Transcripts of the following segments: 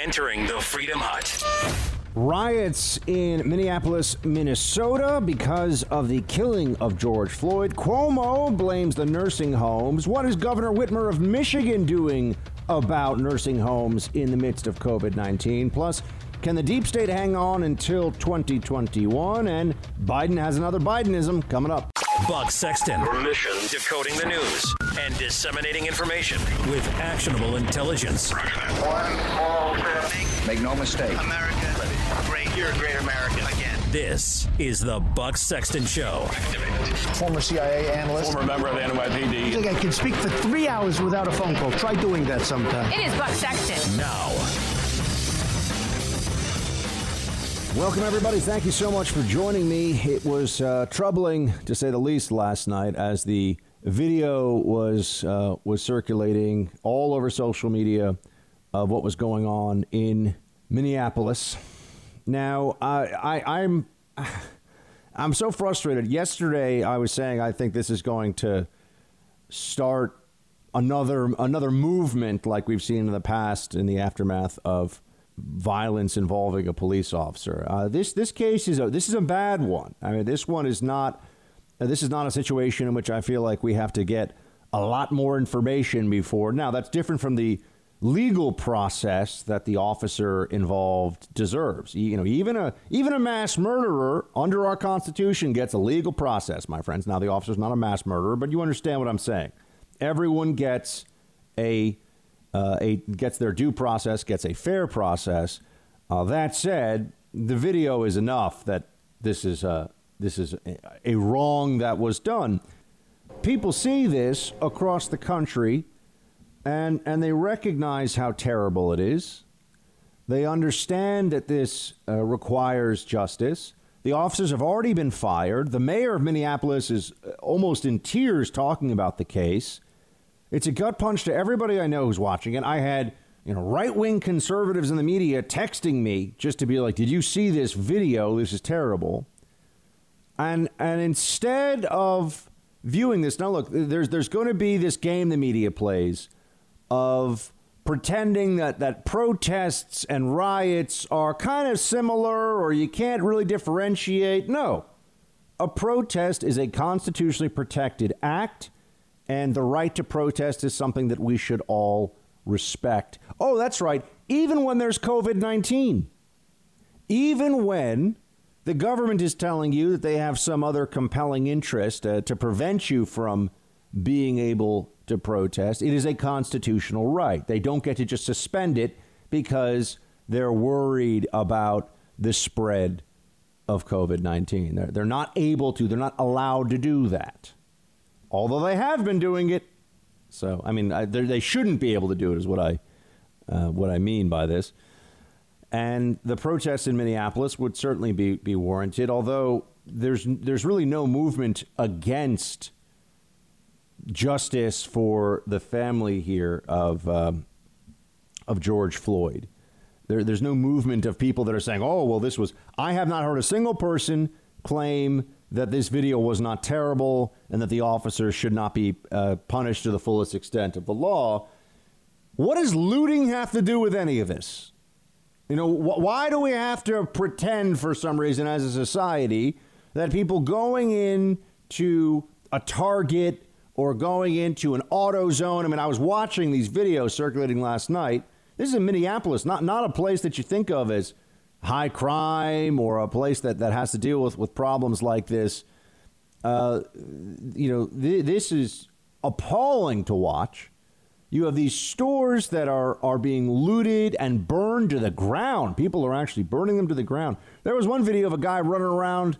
entering the Freedom Hut. Riots in Minneapolis, Minnesota because of the killing of George Floyd. Cuomo blames the nursing homes. What is Governor Whitmer of Michigan doing about nursing homes in the midst of COVID 19? Plus, can the deep state hang on until 2021? And Biden has another Bidenism coming up. Buck Sexton. Mission decoding the news and disseminating information with actionable intelligence. One small step. Make no mistake. America, great. You're a great American again. This is the Buck Sexton Show. former CIA analyst. former member of the I NYPD. think I can speak for three hours without a phone call. Try doing that sometime. It is Buck Sexton. Now, Welcome, everybody. Thank you so much for joining me. It was uh, troubling, to say the least, last night as the video was uh, was circulating all over social media of what was going on in Minneapolis. Now, I, I, I'm I'm so frustrated. Yesterday, I was saying I think this is going to start another another movement like we've seen in the past in the aftermath of violence involving a police officer. Uh, this this case is a this is a bad one. I mean, this one is not uh, this is not a situation in which I feel like we have to get a lot more information before. Now, that's different from the legal process that the officer involved deserves. You know, even a even a mass murderer under our constitution gets a legal process, my friends. Now, the officer's not a mass murderer, but you understand what I'm saying. Everyone gets a uh, a gets their due process, gets a fair process. Uh, that said, the video is enough that this is a this is a, a wrong that was done. People see this across the country, and and they recognize how terrible it is. They understand that this uh, requires justice. The officers have already been fired. The mayor of Minneapolis is uh, almost in tears talking about the case. It's a gut punch to everybody I know who's watching it. I had you know right wing conservatives in the media texting me just to be like, "Did you see this video? This is terrible." And and instead of viewing this, now look, there's there's going to be this game the media plays of pretending that that protests and riots are kind of similar or you can't really differentiate. No. A protest is a constitutionally protected act and the right to protest is something that we should all respect. Oh, that's right. Even when there's COVID 19, even when the government is telling you that they have some other compelling interest uh, to prevent you from being able to protest, it is a constitutional right. They don't get to just suspend it because they're worried about the spread of COVID 19. They're, they're not able to, they're not allowed to do that although they have been doing it. So, I mean, I, they shouldn't be able to do it, is what I uh, what I mean by this. And the protests in Minneapolis would certainly be, be warranted, although there's there's really no movement against justice for the family here of um, of George Floyd. There, there's no movement of people that are saying, "Oh, well, this was." I have not heard a single person claim that this video was not terrible and that the officers should not be uh, punished to the fullest extent of the law. What does looting have to do with any of this? You know, wh- why do we have to pretend for some reason as a society that people going in to a Target or going into an auto zone? I mean, I was watching these videos circulating last night. This is in Minneapolis, not, not a place that you think of as high crime or a place that, that has to deal with, with problems like this. Uh, you know, th- this is appalling to watch. You have these stores that are, are being looted and burned to the ground. People are actually burning them to the ground. There was one video of a guy running around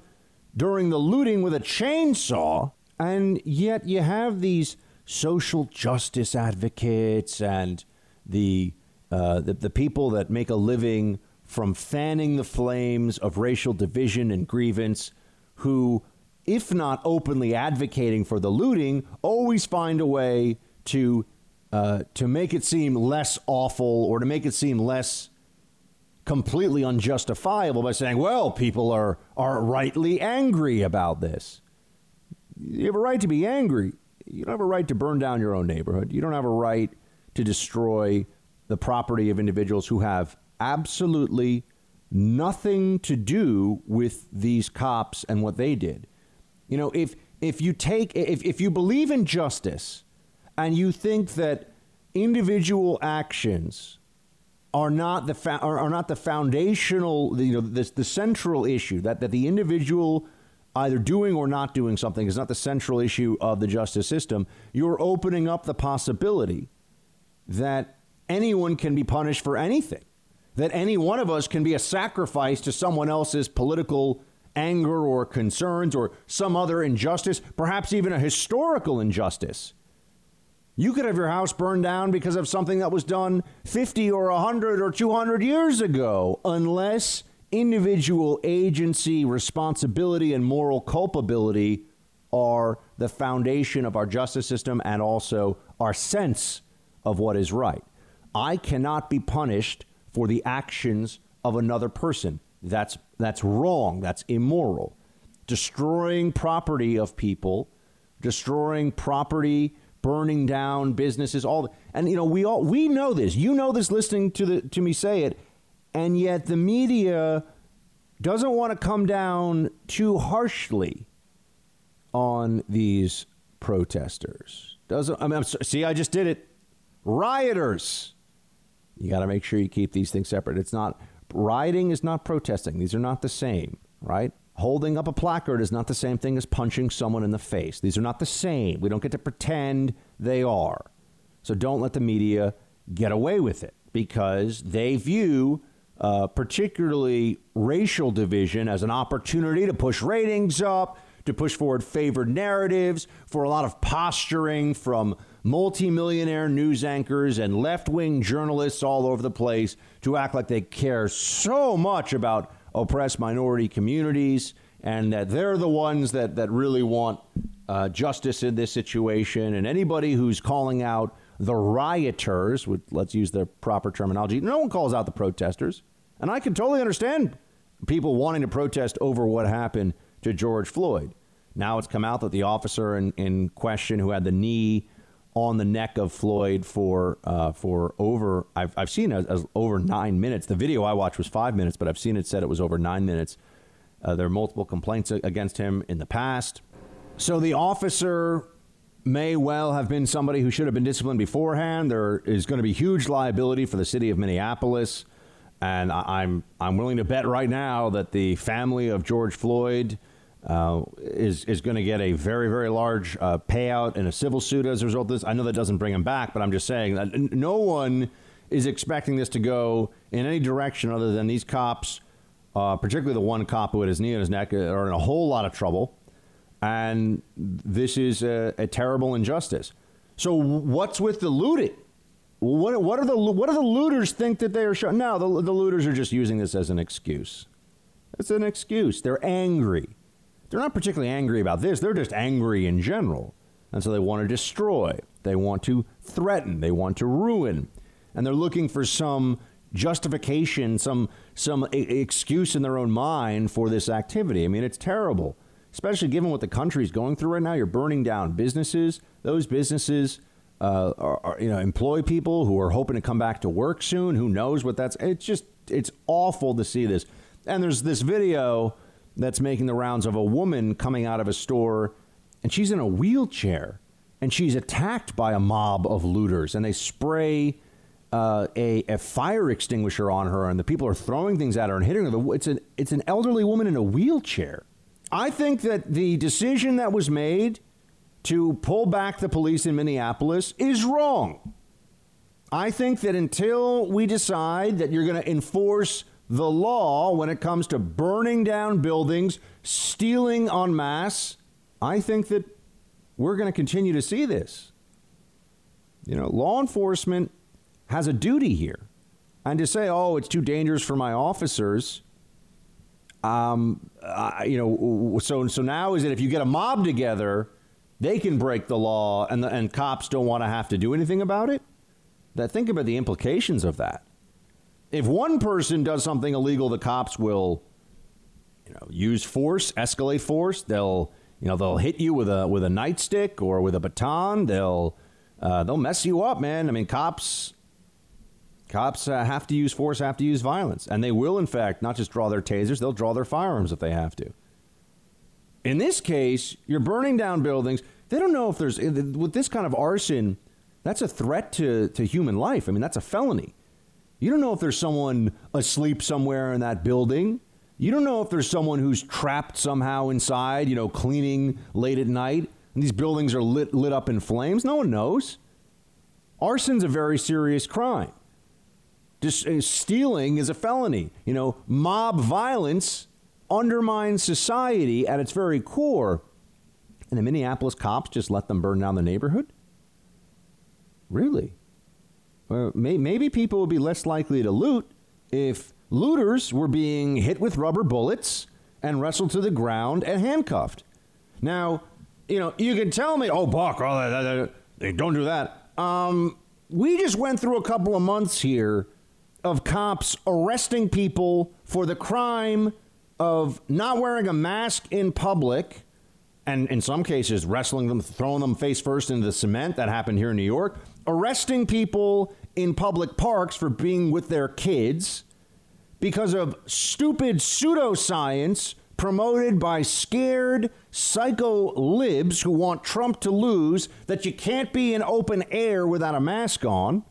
during the looting with a chainsaw, and yet you have these social justice advocates and the, uh, the, the people that make a living from fanning the flames of racial division and grievance who, if not openly advocating for the looting, always find a way to uh, to make it seem less awful or to make it seem less completely unjustifiable by saying, "Well, people are are rightly angry about this." You have a right to be angry. You don't have a right to burn down your own neighborhood. You don't have a right to destroy the property of individuals who have absolutely nothing to do with these cops and what they did. You know, if if you take if, if you believe in justice and you think that individual actions are not the fa- are, are not the foundational you know the, the central issue that, that the individual either doing or not doing something is not the central issue of the justice system you're opening up the possibility that anyone can be punished for anything that any one of us can be a sacrifice to someone else's political anger or concerns or some other injustice perhaps even a historical injustice you could have your house burned down because of something that was done 50 or 100 or 200 years ago, unless individual agency, responsibility, and moral culpability are the foundation of our justice system and also our sense of what is right. I cannot be punished for the actions of another person. That's, that's wrong. That's immoral. Destroying property of people, destroying property burning down businesses, all. And you know, we all we know this. You know this, listening to the to me say it, and yet the media doesn't want to come down too harshly on these protesters. Doesn't I mean? I'm, see, I just did it. Rioters. You got to make sure you keep these things separate. It's not rioting is not protesting. These are not the same, right? Holding up a placard is not the same thing as punching someone in the face. These are not the same. We don't get to pretend they are. So don't let the media get away with it because they view uh, particularly racial division as an opportunity to push ratings up, to push forward favored narratives, for a lot of posturing from multimillionaire news anchors and left wing journalists all over the place to act like they care so much about oppressed minority communities, and that they're the ones that, that really want uh, justice in this situation. And anybody who's calling out the rioters, let's use the proper terminology, no one calls out the protesters. And I can totally understand people wanting to protest over what happened to George Floyd. Now it's come out that the officer in, in question who had the knee on the neck of Floyd for uh, for over I've, I've seen it as over nine minutes. The video I watched was five minutes, but I've seen it said it was over nine minutes. Uh, there are multiple complaints against him in the past. So the officer may well have been somebody who should have been disciplined beforehand. There is going to be huge liability for the city of Minneapolis, and I, I'm I'm willing to bet right now that the family of George Floyd uh, is is going to get a very very large uh, payout in a civil suit as a result of this. I know that doesn't bring him back, but I'm just saying that no one is expecting this to go in any direction other than these cops, uh, particularly the one cop who had his knee on his neck, uh, are in a whole lot of trouble, and this is a, a terrible injustice. So what's with the looting? What, what are the what do the looters think that they are showing? No, the, the looters are just using this as an excuse. It's an excuse. They're angry. They're not particularly angry about this, they're just angry in general. And so they want to destroy, they want to threaten, they want to ruin. And they're looking for some justification, some, some excuse in their own mind for this activity. I mean, it's terrible, especially given what the country is going through right now. You're burning down businesses. Those businesses uh, are, are, you know, employ people who are hoping to come back to work soon. Who knows what that's? It's just, it's awful to see this. And there's this video that's making the rounds of a woman coming out of a store and she's in a wheelchair and she's attacked by a mob of looters and they spray uh, a, a fire extinguisher on her and the people are throwing things at her and hitting her. It's an, it's an elderly woman in a wheelchair. I think that the decision that was made to pull back the police in Minneapolis is wrong. I think that until we decide that you're going to enforce the law when it comes to burning down buildings, stealing en masse. I think that we're going to continue to see this. You know, law enforcement has a duty here. And to say, oh, it's too dangerous for my officers, um, uh, you know, so, so now is it if you get a mob together, they can break the law and, the, and cops don't want to have to do anything about it? That think about the implications of that if one person does something illegal, the cops will, you know, use force, escalate force. They'll, you know, they'll hit you with a with a nightstick or with a baton. They'll uh, they'll mess you up, man. I mean, cops Cops uh, have to use force, have to use violence, and they will, in fact, not just draw their tasers, they'll draw their firearms if they have to. In this case, you're burning down buildings. They don't know if there's, with this kind of arson, that's a threat to, to human life. I mean, that's a felony. You don't know if there's someone asleep somewhere in that building. You don't know if there's someone who's trapped somehow inside, you know, cleaning late at night, and these buildings are lit, lit up in flames. No one knows. Arson's a very serious crime. Just uh, stealing is a felony. You know, mob violence undermines society at its very core. And the Minneapolis cops just let them burn down the neighborhood? Really? Well, may, maybe people would be less likely to loot if looters were being hit with rubber bullets and wrestled to the ground and handcuffed. Now, you know, you can tell me, oh, Buck, oh, that, that, that, don't do that. Um, we just went through a couple of months here of cops arresting people for the crime of not wearing a mask in public and in some cases wrestling them, throwing them face first into the cement. That happened here in New York. Arresting people in public parks for being with their kids because of stupid pseudoscience promoted by scared psycho libs who want Trump to lose that you can't be in open air without a mask on.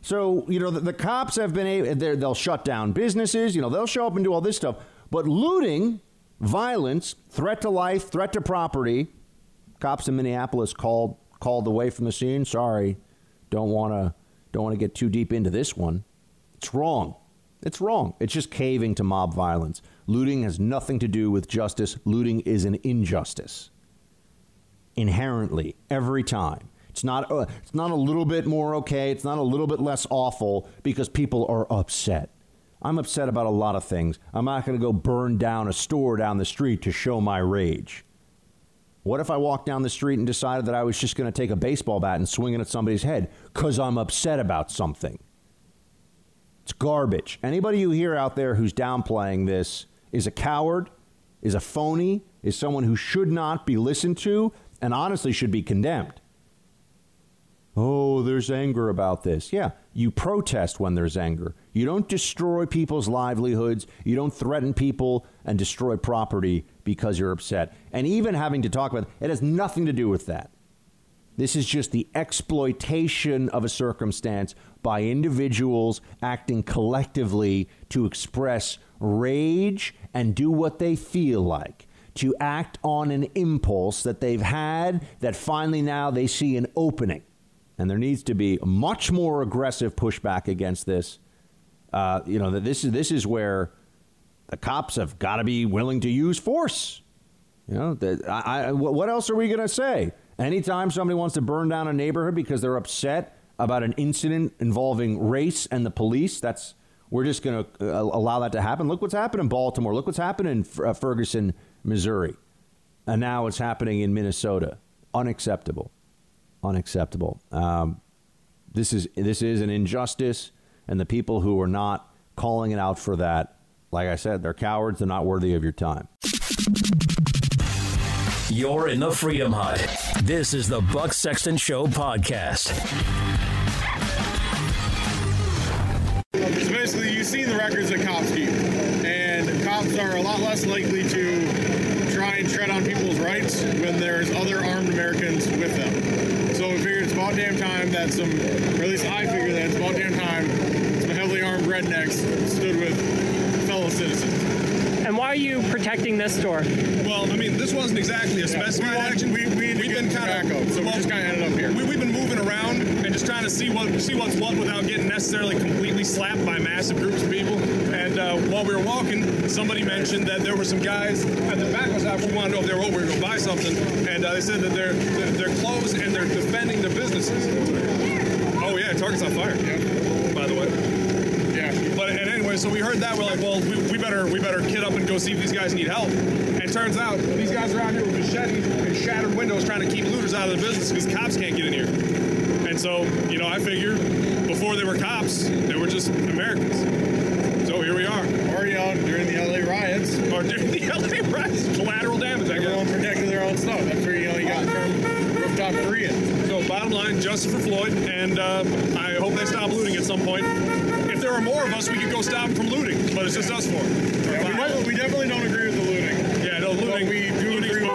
So, you know, the, the cops have been able, they'll shut down businesses, you know, they'll show up and do all this stuff. But looting, violence, threat to life, threat to property, cops in Minneapolis called called away from the scene. Sorry, don't want to don't want to get too deep into this one. It's wrong. It's wrong. It's just caving to mob violence. Looting has nothing to do with justice. Looting is an injustice. Inherently, every time. It's not, uh, it's not a little bit more okay. It's not a little bit less awful because people are upset. I'm upset about a lot of things. I'm not going to go burn down a store down the street to show my rage. What if I walked down the street and decided that I was just going to take a baseball bat and swing it at somebody's head because I'm upset about something? It's garbage. Anybody you hear out there who's downplaying this is a coward, is a phony, is someone who should not be listened to, and honestly should be condemned. Oh, there's anger about this. Yeah, you protest when there's anger. You don't destroy people's livelihoods. You don't threaten people and destroy property because you're upset. And even having to talk about it, it has nothing to do with that. This is just the exploitation of a circumstance by individuals acting collectively to express rage and do what they feel like, to act on an impulse that they've had that finally now they see an opening and there needs to be much more aggressive pushback against this. Uh, you know, this is this is where the cops have got to be willing to use force. You know, the, I, I, what else are we going to say? Anytime somebody wants to burn down a neighborhood because they're upset about an incident involving race and the police, that's we're just going to uh, allow that to happen. Look what's happened in Baltimore. Look what's happened in uh, Ferguson, Missouri, and now it's happening in Minnesota. Unacceptable unacceptable. Um, this is this is an injustice, and the people who are not calling it out for that, like I said, they're cowards. They're not worthy of your time. You're in the Freedom Hut. This is the Buck Sexton Show podcast. So basically, you've seen the records that cops keep, and cops are a lot less likely to try and tread on people's rights when there's other armed Americans with them. So we figured it's about damn time that some, or at least I figure that it's about damn time some heavily armed rednecks stood with fellow citizens. And why are you protecting this store? Well, I mean, this wasn't exactly a specified we wanted- action. we- we had to have get been kind of so we just kinda ended up here. We, we've been moving around and just trying to see what see what's what without getting necessarily completely slapped by massive groups of people. And uh, while we were walking, somebody mentioned that there were some guys at the tobacco shop who wanted to know if they were over here to go buy something, and uh, they said that they're, they're they're closed and they're defending their businesses. Oh yeah, Target's on fire. Yeah. By the way. Yeah. But and anyway, so we heard that. We're like, well, we, we better we better kid up and go see if these guys need help. And turns out these guys are out here with machetes and shattered windows trying to keep looters out of the business because cops can't get in here. And so, you know, I figure before they were cops, they were just Americans. So here we are. Or, you know, during the LA riots, Or during the LA riots, collateral damage, I everyone guess. protected their own stuff. That's where, you know, you got from rooftop Korean. So bottom line, justice for Floyd, and uh, I hope they stop looting at some point. If there were more of us, we could go stop them from looting, but it's just us four. Yeah, we, we definitely don't agree with the looting. Yeah, no, But looting. we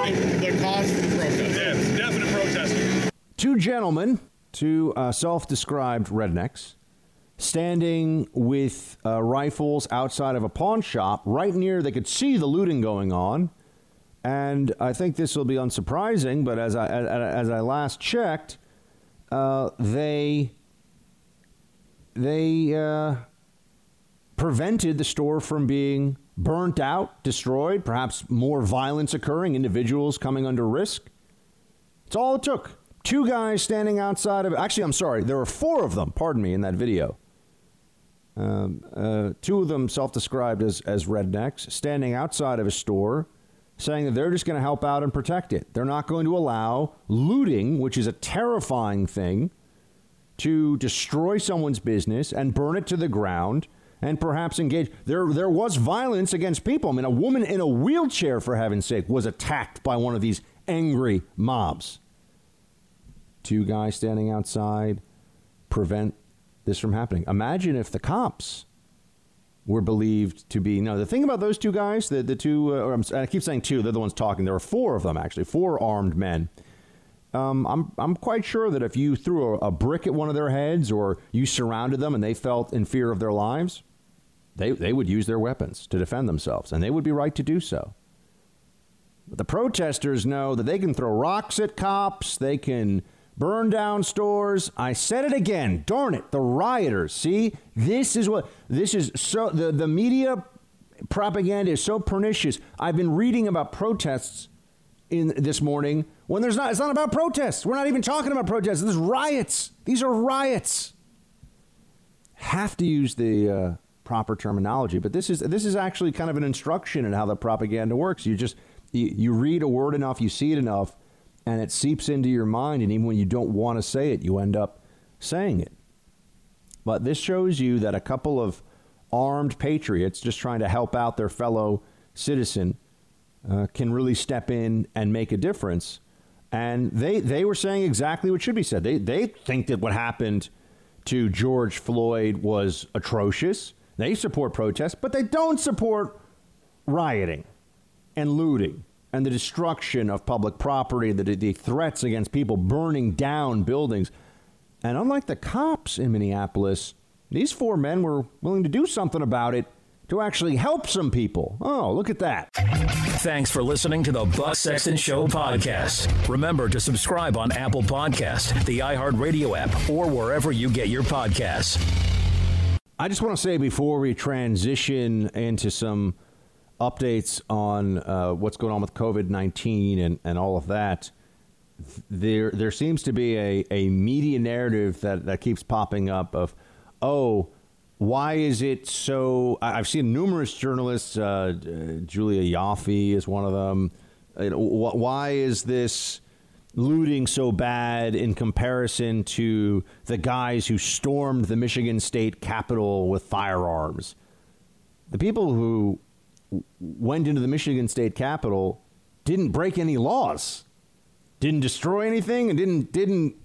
do looting is agree with the cause for the protest. Yeah, definite protesting. Two gentlemen, two uh, self described rednecks, standing with uh, rifles outside of a pawn shop right near, they could see the looting going on. And I think this will be unsurprising, but as I, as, as I last checked, uh, they they uh, prevented the store from being burnt out, destroyed, perhaps more violence occurring, individuals coming under risk. It's all it took. Two guys standing outside of. Actually, I'm sorry. There were four of them. Pardon me in that video. Um, uh, two of them self-described as as rednecks, standing outside of a store, saying that they're just going to help out and protect it. They're not going to allow looting, which is a terrifying thing, to destroy someone's business and burn it to the ground and perhaps engage. There, there was violence against people. I mean, a woman in a wheelchair, for heaven's sake, was attacked by one of these angry mobs. Two guys standing outside prevent this from happening. Imagine if the cops were believed to be. No, the thing about those two guys, the, the two, uh, I'm, I keep saying two, they're the ones talking. There were four of them, actually, four armed men. Um, I'm, I'm quite sure that if you threw a, a brick at one of their heads or you surrounded them and they felt in fear of their lives, they, they would use their weapons to defend themselves, and they would be right to do so. But the protesters know that they can throw rocks at cops, they can burn down stores. I said it again. Darn it, the rioters. See, this is what this is so the, the media propaganda is so pernicious. I've been reading about protests in this morning when there's not it's not about protests. We're not even talking about protests. There's riots. These are riots. Have to use the uh, proper terminology, but this is this is actually kind of an instruction in how the propaganda works. You just you, you read a word enough, you see it enough, and it seeps into your mind. And even when you don't want to say it, you end up saying it. But this shows you that a couple of armed patriots just trying to help out their fellow citizen uh, can really step in and make a difference. And they, they were saying exactly what should be said. They, they think that what happened to George Floyd was atrocious. They support protests, but they don't support rioting and looting and the destruction of public property, the, the threats against people burning down buildings. And unlike the cops in Minneapolis, these four men were willing to do something about it to actually help some people. Oh, look at that. Thanks for listening to the Buck Sexton Show podcast. Remember to subscribe on Apple Podcast, the iHeartRadio app, or wherever you get your podcasts. I just want to say before we transition into some updates on uh, what's going on with COVID 19 and, and all of that, there, there seems to be a, a media narrative that, that keeps popping up of, oh, why is it so? I've seen numerous journalists, uh, Julia Ioffe is one of them. Why is this looting so bad in comparison to the guys who stormed the Michigan State Capitol with firearms? The people who went into the Michigan State Capitol didn't break any laws, didn't destroy anything, and didn't didn't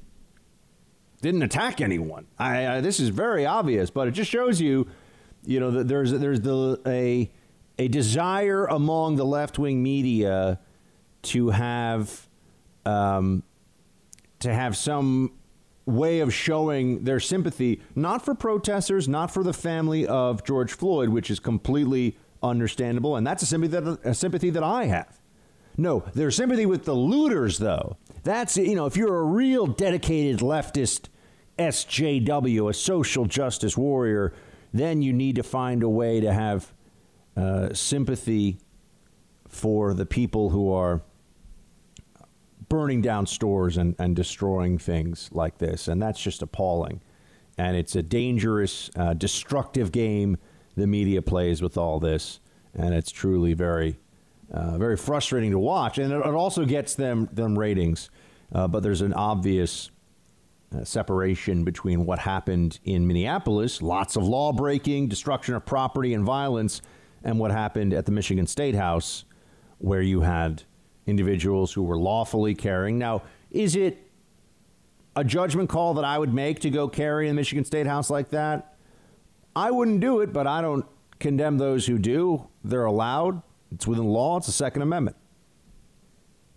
didn't attack anyone. I, I, this is very obvious, but it just shows you, you know, that there's there's the a a desire among the left wing media to have um, to have some way of showing their sympathy, not for protesters, not for the family of George Floyd, which is completely understandable, and that's a sympathy that a sympathy that I have. No, their sympathy with the looters, though. That's, you know, if you're a real dedicated leftist SJW, a social justice warrior, then you need to find a way to have uh, sympathy for the people who are burning down stores and, and destroying things like this. And that's just appalling. And it's a dangerous, uh, destructive game the media plays with all this. And it's truly very, uh, very frustrating to watch. And it, it also gets them, them ratings. Uh, but there's an obvious uh, separation between what happened in Minneapolis, lots of law breaking, destruction of property, and violence, and what happened at the Michigan State House, where you had individuals who were lawfully carrying. Now, is it a judgment call that I would make to go carry in the Michigan State House like that. I wouldn't do it, but I don't condemn those who do. They're allowed. It's within law. It's the Second Amendment.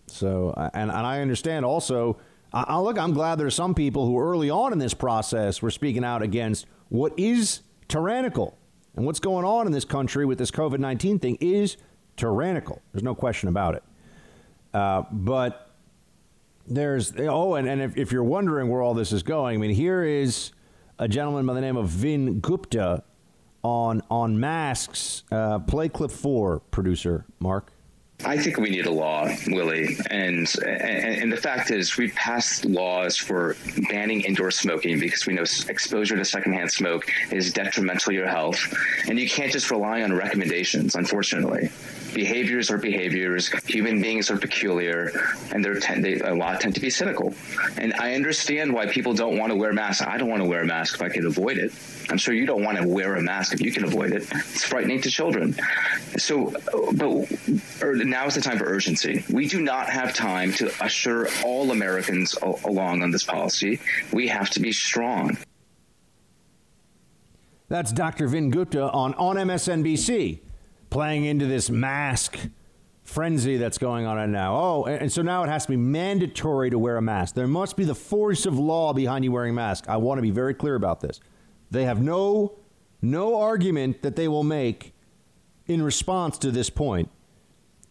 So, and, and I understand also. I, look. I'm glad there are some people who early on in this process were speaking out against what is tyrannical and what's going on in this country with this COVID 19 thing is tyrannical. There's no question about it. Uh, but there's, oh, and, and if, if you're wondering where all this is going, I mean, here is a gentleman by the name of Vin Gupta on, on masks. Uh, play clip four, producer Mark. I think we need a law, Willie, and, and, and the fact is, we've passed laws for banning indoor smoking because we know exposure to secondhand smoke is detrimental to your health, and you can't just rely on recommendations. Unfortunately, behaviors are behaviors. Human beings are peculiar, and they're they, a lot tend to be cynical. And I understand why people don't want to wear masks. I don't want to wear a mask if I can avoid it. I'm sure you don't want to wear a mask if you can avoid it. It's frightening to children. So, but er, now is the time for urgency. We do not have time to assure all Americans along on this policy. We have to be strong. That's Dr. Vin Gupta on, on MSNBC playing into this mask frenzy that's going on right now. Oh, and so now it has to be mandatory to wear a mask. There must be the force of law behind you wearing a mask. I want to be very clear about this. They have no no argument that they will make in response to this point.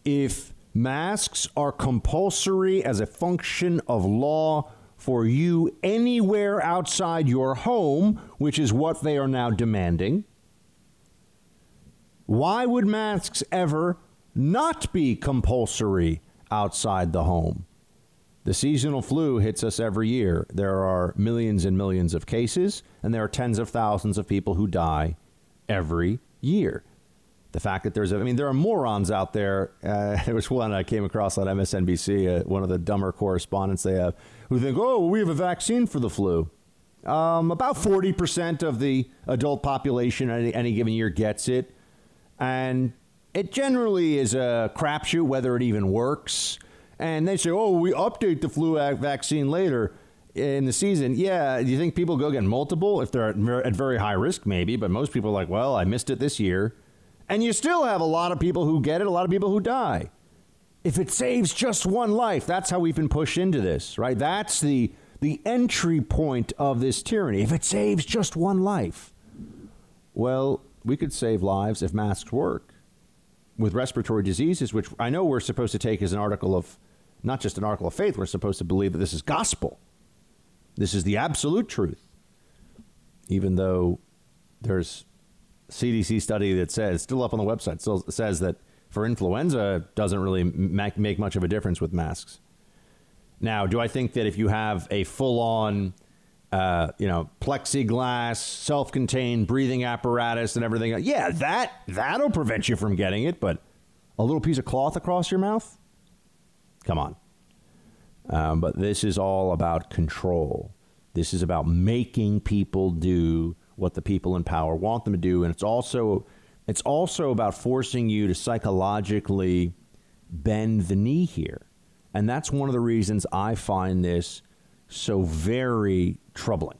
If masks are compulsory as a function of law for you anywhere outside your home, which is what they are now demanding, why would masks ever not be compulsory outside the home? The seasonal flu hits us every year. There are millions and millions of cases, and there are tens of thousands of people who die every year. The fact that there's, a, I mean, there are morons out there. Uh, there was one I came across on MSNBC, uh, one of the dumber correspondents they have, who think, oh, we have a vaccine for the flu. Um, about 40% of the adult population any, any given year gets it. And it generally is a crapshoot whether it even works. And they say, oh, we update the flu vaccine later in the season. Yeah, do you think people go get multiple if they're at very high risk? Maybe, but most people are like, well, I missed it this year. And you still have a lot of people who get it, a lot of people who die. If it saves just one life, that's how we've been pushed into this, right? That's the the entry point of this tyranny. If it saves just one life, well, we could save lives if masks work. With respiratory diseases, which I know we're supposed to take as an article of, not just an article of faith, we're supposed to believe that this is gospel. This is the absolute truth. Even though there's CDC study that says, still up on the website, still says that for influenza, doesn't really make much of a difference with masks. Now, do I think that if you have a full on uh, you know, plexiglass, self-contained breathing apparatus, and everything. Yeah, that that'll prevent you from getting it. But a little piece of cloth across your mouth? Come on. Um, but this is all about control. This is about making people do what the people in power want them to do, and it's also it's also about forcing you to psychologically bend the knee here. And that's one of the reasons I find this so very troubling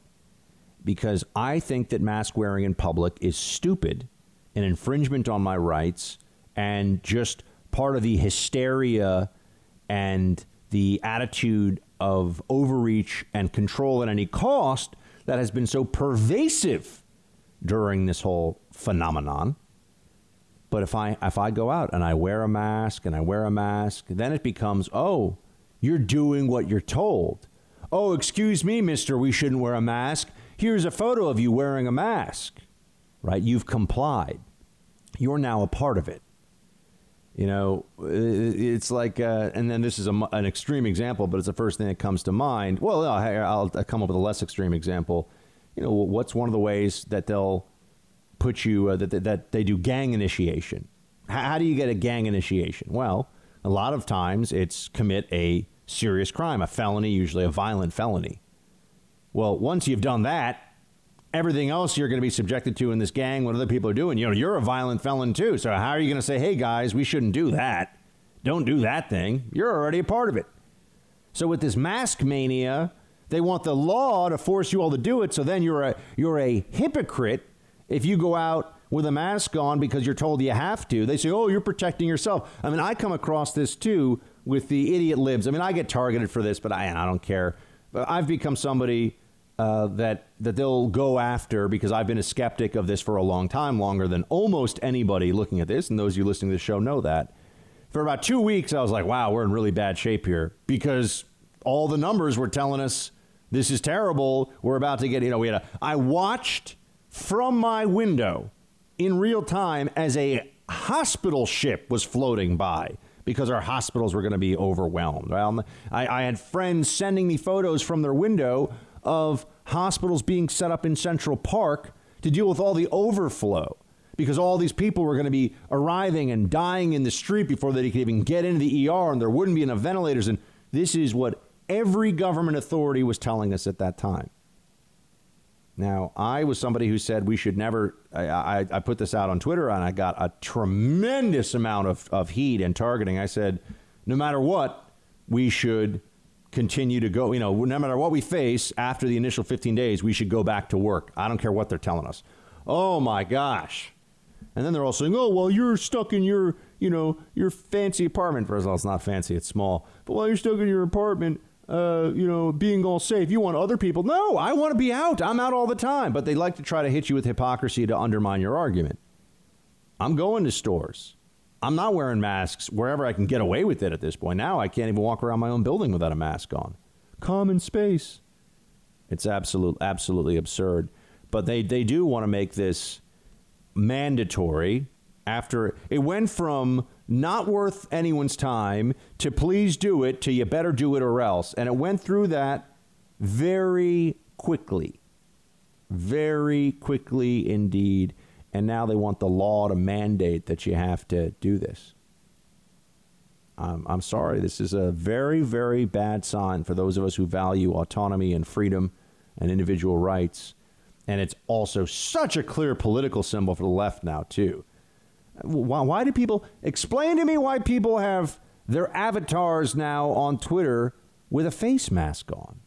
because I think that mask wearing in public is stupid, an infringement on my rights, and just part of the hysteria and the attitude of overreach and control at any cost that has been so pervasive during this whole phenomenon. But if I if I go out and I wear a mask and I wear a mask, then it becomes, "Oh, you're doing what you're told." Oh, excuse me, mister, we shouldn't wear a mask. Here's a photo of you wearing a mask. Right? You've complied. You're now a part of it. You know, it's like, uh, and then this is a, an extreme example, but it's the first thing that comes to mind. Well, I'll, I'll come up with a less extreme example. You know, what's one of the ways that they'll put you, uh, that, that they do gang initiation? How, how do you get a gang initiation? Well, a lot of times it's commit a serious crime, a felony, usually a violent felony. Well, once you've done that, everything else you're going to be subjected to in this gang, what other people are doing, you know, you're a violent felon too. So how are you going to say, hey guys, we shouldn't do that? Don't do that thing. You're already a part of it. So with this mask mania, They want the law to force you all to do it. So then you're a you're a hypocrite if you go out with a mask on because you're told you have to. They say, "Oh, you're protecting yourself." I mean, I come across this too with the idiot libs. I mean, I get targeted for this, but I I don't care. I've become somebody uh, that that they'll go after because I've been a skeptic of this for a long time, longer than almost anybody looking at this. And those of you listening to the show know that. For about two weeks, I was like, "Wow, we're in really bad shape here," because all the numbers were telling us this is terrible. We're about to get, you know, we had a. I watched from my window in real time as a hospital ship was floating by because our hospitals were going to be overwhelmed. Well, I, I, had friends sending me photos from their window of hospitals being set up in Central Park to deal with all the overflow because all these people were going to be arriving and dying in the street before they could even get into the ER and there wouldn't be enough ventilators. And this is what every government authority was telling us at that time. Now, I was somebody who said we should never. I, I, I, put this out on Twitter and I got a tremendous amount of, of heat and targeting. I said, no matter what, we should continue to go. You know, no matter what we face after the initial 15 days, we should go back to work. I don't care what they're telling us. Oh my gosh. And then they're all saying, oh, well, you're stuck in your, you know, your fancy apartment. First of all, it's not fancy, it's small. But while you're stuck in your apartment, uh, you know, being all safe. You want other people. No, I want to be out. I'm out all the time. But they like to try to hit you with hypocrisy to undermine your argument. I'm going to stores. I'm not wearing masks wherever I can get away with it at this point. Now I can't even walk around my own building without a mask on. Common space. It's absolute, absolutely absurd. But they, they do want to make this mandatory after it went from not worth anyone's time to please do it to you better do it or else. And it went through that very quickly. Very quickly indeed. And now they want the law to mandate that you have to do this. I'm, I'm sorry. This is a very, very bad sign for those of us who value autonomy and freedom and individual rights. And it's also such a clear political symbol for the left now, too. Why, why do people explain to me why people have their avatars now on Twitter with a face mask on?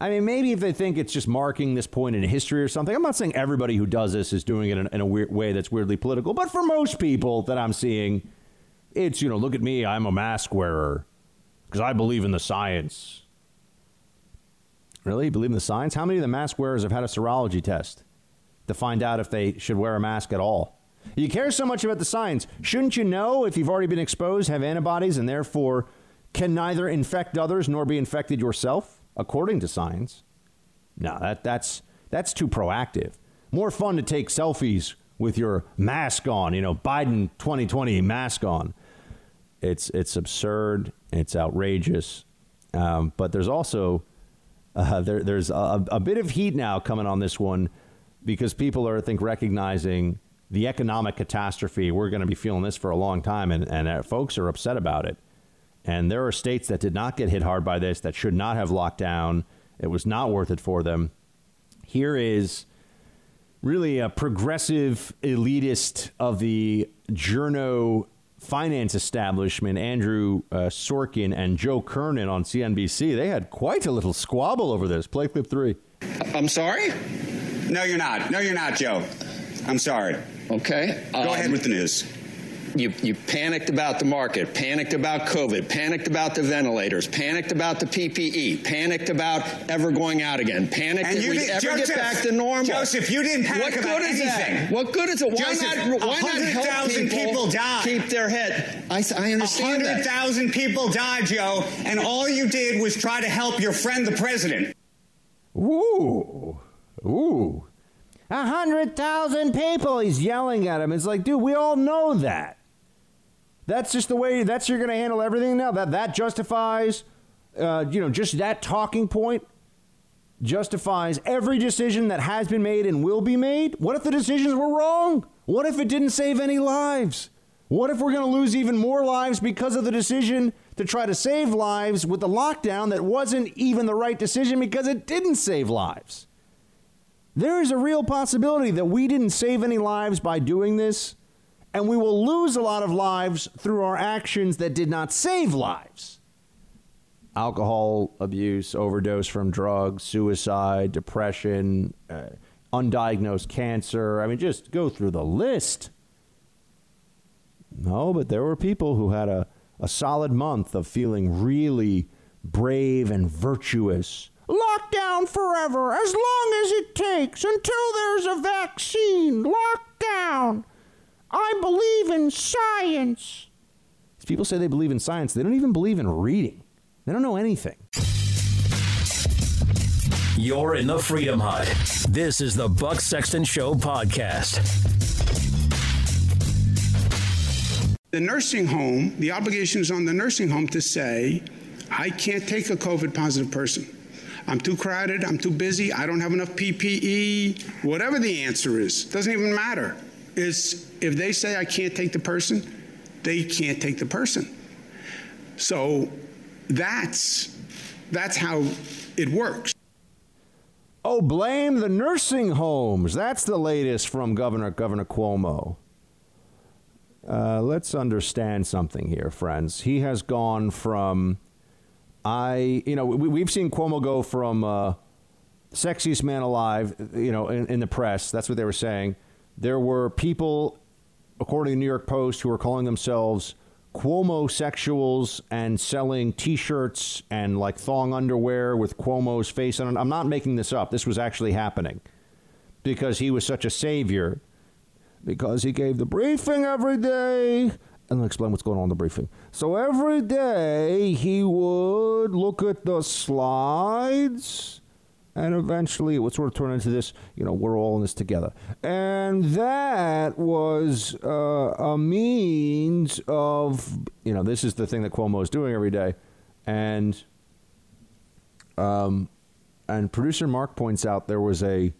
I mean, maybe if they think it's just marking this point in history or something. I'm not saying everybody who does this is doing it in, in a weird way that's weirdly political, but for most people that I'm seeing, it's, you know, look at me, I'm a mask wearer because I believe in the science. Really? You believe in the science? How many of the mask wearers have had a serology test to find out if they should wear a mask at all? You care so much about the science. Shouldn't you know if you've already been exposed, have antibodies, and therefore can neither infect others nor be infected yourself, according to science? No, that, that's, that's too proactive. More fun to take selfies with your mask on, you know, Biden 2020 mask on. It's, it's absurd. It's outrageous. Um, but there's also uh, there, there's a, a bit of heat now coming on this one because people are, I think, recognizing the economic catastrophe. We're going to be feeling this for a long time, and, and uh, folks are upset about it. And there are states that did not get hit hard by this that should not have locked down. It was not worth it for them. Here is really a progressive elitist of the journo finance establishment, Andrew uh, Sorkin and Joe Kernan on CNBC. They had quite a little squabble over this. Play clip three. I'm sorry? No, you're not. No, you're not, Joe. I'm sorry. Okay. Go um, ahead with the news. You, you panicked about the market, panicked about COVID, panicked about the ventilators, panicked about the PPE, panicked about ever going out again, panicked and that we ever Joseph, get back to normal. Joseph, you didn't panic what about anything. That? What good is it? Why Joseph, not? Why not help people, people died. keep their head? I, I understand 100,000 people died, Joe, and all you did was try to help your friend, the president. Ooh, ooh. A hundred thousand people. He's yelling at him. It's like, dude, we all know that. That's just the way. That's you're going to handle everything now. That that justifies, uh, you know, just that talking point justifies every decision that has been made and will be made. What if the decisions were wrong? What if it didn't save any lives? What if we're going to lose even more lives because of the decision to try to save lives with the lockdown that wasn't even the right decision because it didn't save lives? There is a real possibility that we didn't save any lives by doing this, and we will lose a lot of lives through our actions that did not save lives. alcohol abuse, overdose from drugs, suicide, depression, uh, undiagnosed cancer. I mean, just go through the list. No, but there were people who had a, a solid month of feeling really brave and virtuous. Lockdown forever, as long as it takes, until there's a vaccine. Lockdown. I believe in science. People say they believe in science, they don't even believe in reading. They don't know anything. You're in the Freedom Hut. This is the Buck Sexton Show podcast. The nursing home, the obligation is on the nursing home to say, I can't take a COVID positive person. I'm too crowded, I'm too busy, I don't have enough PPE, whatever the answer is, doesn't even matter. Is if they say I can't take the person, they can't take the person. So that's that's how it works. Oh, blame the nursing homes. That's the latest from Governor Governor Cuomo. Uh, let's understand something here, friends. He has gone from I, you know, we, have seen Cuomo go from uh, sexiest man alive, you know, in, in the press. That's what they were saying. There were people, according to the New York Post, who were calling themselves Cuomo sexuals and selling T-shirts and like thong underwear with Cuomo's face on it. I'm not making this up. This was actually happening because he was such a savior. Because he gave the briefing every day. And explain what's going on in the briefing. So every day he would look at the slides and eventually it would sort of turn into this, you know, we're all in this together. And that was uh, a means of, you know, this is the thing that Cuomo is doing every day. And, um, and producer Mark points out there was a.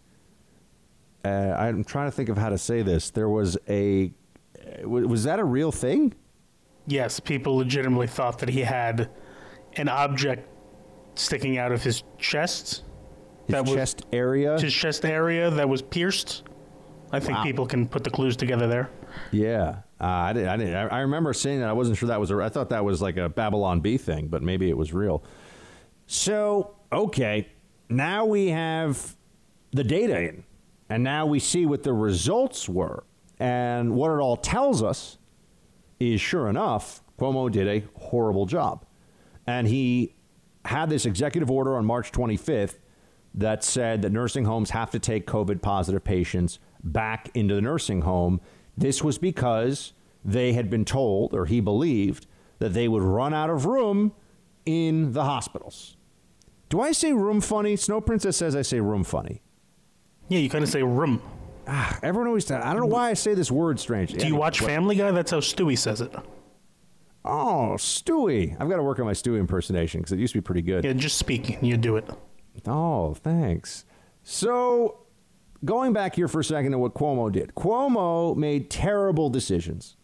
Uh, I'm trying to think of how to say this. There was a, was that a real thing? Yes, people legitimately thought that he had an object sticking out of his chest his that chest was, area. His chest area that was pierced. I think wow. people can put the clues together there. Yeah, uh, I didn't. I didn't. I remember seeing that. I wasn't sure that was. A, I thought that was like a Babylon Bee thing, but maybe it was real. So okay, now we have the data in, and now we see what the results were, and what it all tells us is sure enough, Cuomo did a horrible job, and he had this executive order on March 25th that said that nursing homes have to take COVID positive patients back into the nursing home. This was because they had been told, or he believed, that they would run out of room in the hospitals. Do I say room funny? Snow Princess says I say room funny. Yeah, you kind of say room. Ah, everyone always. I don't know why I say this word strange. Do you watch Family Guy? That's how Stewie says it. Oh, Stewie! I've got to work on my Stewie impersonation because it used to be pretty good. Yeah, just speak. You do it. Oh, thanks. So, going back here for a second to what Cuomo did. Cuomo made terrible decisions.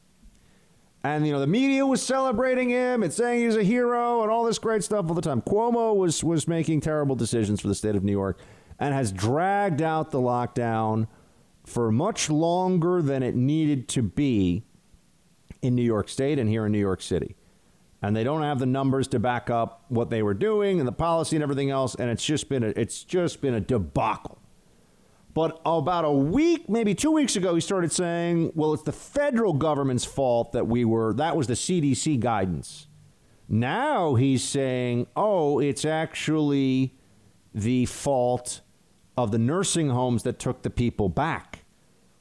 And, you know, the media was celebrating him and saying he's a hero and all this great stuff all the time. Cuomo was, was making terrible decisions for the state of New York and has dragged out the lockdown for much longer than it needed to be in New York State and here in New York City. And they don't have the numbers to back up what they were doing and the policy and everything else and it's just been a, it's just been a debacle. But about a week maybe 2 weeks ago he started saying well it's the federal government's fault that we were that was the CDC guidance. Now he's saying oh it's actually the fault of the nursing homes that took the people back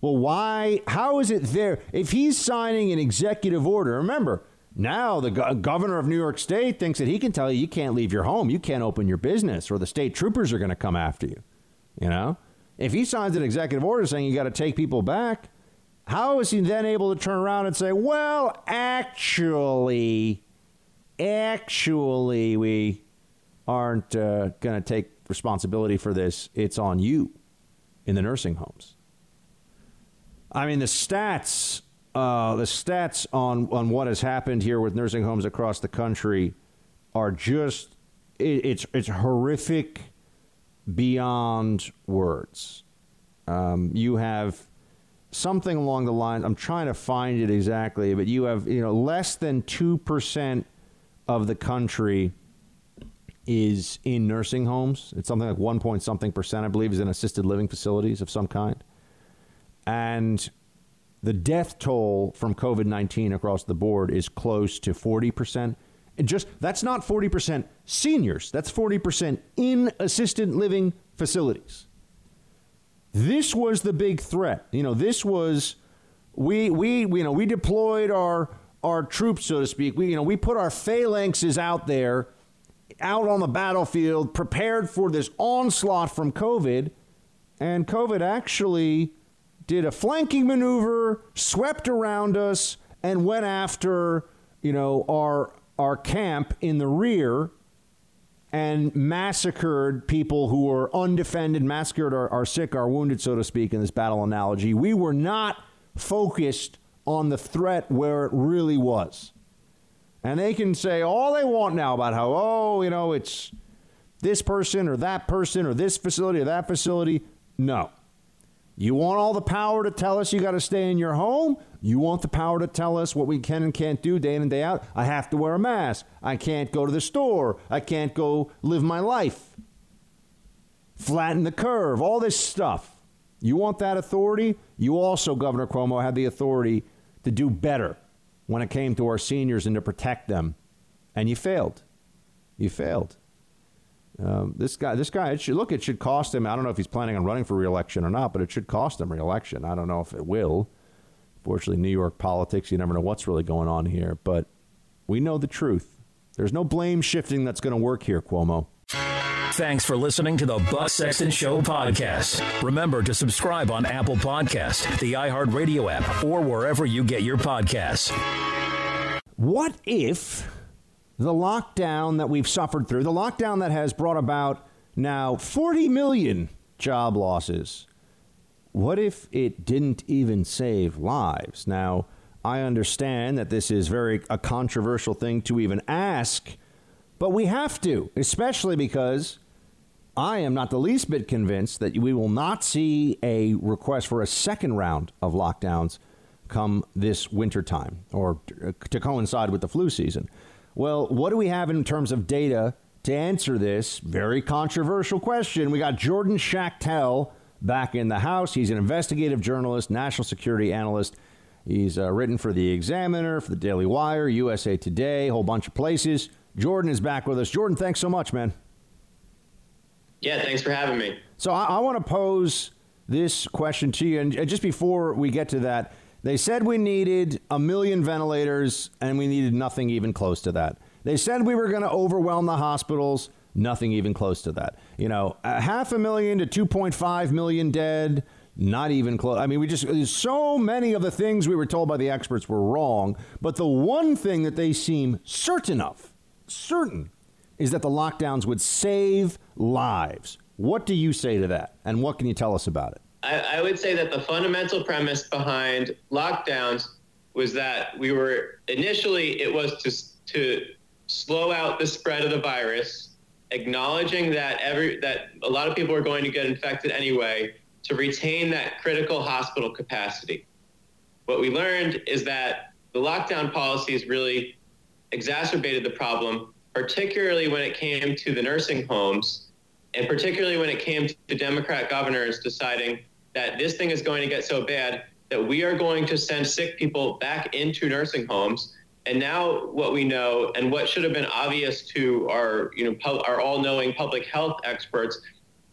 well why how is it there if he's signing an executive order remember now, the go- governor of New York State thinks that he can tell you you can't leave your home, you can't open your business, or the state troopers are going to come after you. You know, if he signs an executive order saying you got to take people back, how is he then able to turn around and say, "Well, actually, actually, we aren't uh, going to take responsibility for this. It's on you in the nursing homes." I mean, the stats uh, the stats on, on what has happened here with nursing homes across the country are just it, it's it's horrific beyond words. Um, you have something along the lines. I'm trying to find it exactly, but you have you know less than two percent of the country is in nursing homes. It's something like one point something percent, I believe, is in assisted living facilities of some kind. And the death toll from COVID 19 across the board is close to 40%. And just that's not 40% seniors, that's 40% in assisted living facilities. This was the big threat. You know, this was we we you know, we deployed our our troops so to speak. We you know, we put our phalanxes out there out on the battlefield prepared for this onslaught from COVID and COVID actually did a flanking maneuver, swept around us, and went after, you know, our our camp in the rear and massacred people who were undefended, massacred our, our sick, our wounded, so to speak, in this battle analogy. We were not focused on the threat where it really was. And they can say all they want now about how, oh, you know, it's this person or that person or this facility or that facility. No. You want all the power to tell us you got to stay in your home? You want the power to tell us what we can and can't do day in and day out? I have to wear a mask. I can't go to the store. I can't go live my life. Flatten the curve, all this stuff. You want that authority? You also, Governor Cuomo, had the authority to do better when it came to our seniors and to protect them. And you failed. You failed. Um, this guy, this guy, it should, look, it should cost him. I don't know if he's planning on running for reelection or not, but it should cost him reelection. I don't know if it will. Fortunately, New York politics, you never know what's really going on here, but we know the truth. There's no blame shifting that's going to work here, Cuomo. Thanks for listening to the Buck Sexton Show podcast. Remember to subscribe on Apple Podcast, the iHeartRadio app, or wherever you get your podcasts. What if the lockdown that we've suffered through, the lockdown that has brought about now 40 million job losses, what if it didn't even save lives? Now, I understand that this is very a controversial thing to even ask, but we have to, especially because I am not the least bit convinced that we will not see a request for a second round of lockdowns come this wintertime or to coincide with the flu season. Well, what do we have in terms of data to answer this very controversial question? We got Jordan Schachtel back in the House. He's an investigative journalist, national security analyst. He's uh, written for The Examiner, for The Daily Wire, USA Today, a whole bunch of places. Jordan is back with us. Jordan, thanks so much, man. Yeah, thanks for having me. So I, I want to pose this question to you. And just before we get to that, they said we needed a million ventilators, and we needed nothing even close to that. They said we were going to overwhelm the hospitals, nothing even close to that. You know, a half a million to 2.5 million dead, not even close. I mean, we just, so many of the things we were told by the experts were wrong. But the one thing that they seem certain of, certain, is that the lockdowns would save lives. What do you say to that? And what can you tell us about it? I, I would say that the fundamental premise behind lockdowns was that we were initially it was to to slow out the spread of the virus, acknowledging that every that a lot of people are going to get infected anyway, to retain that critical hospital capacity. What we learned is that the lockdown policies really exacerbated the problem, particularly when it came to the nursing homes, and particularly when it came to Democrat governors deciding that this thing is going to get so bad that we are going to send sick people back into nursing homes. And now what we know and what should have been obvious to our, you know, our all-knowing public health experts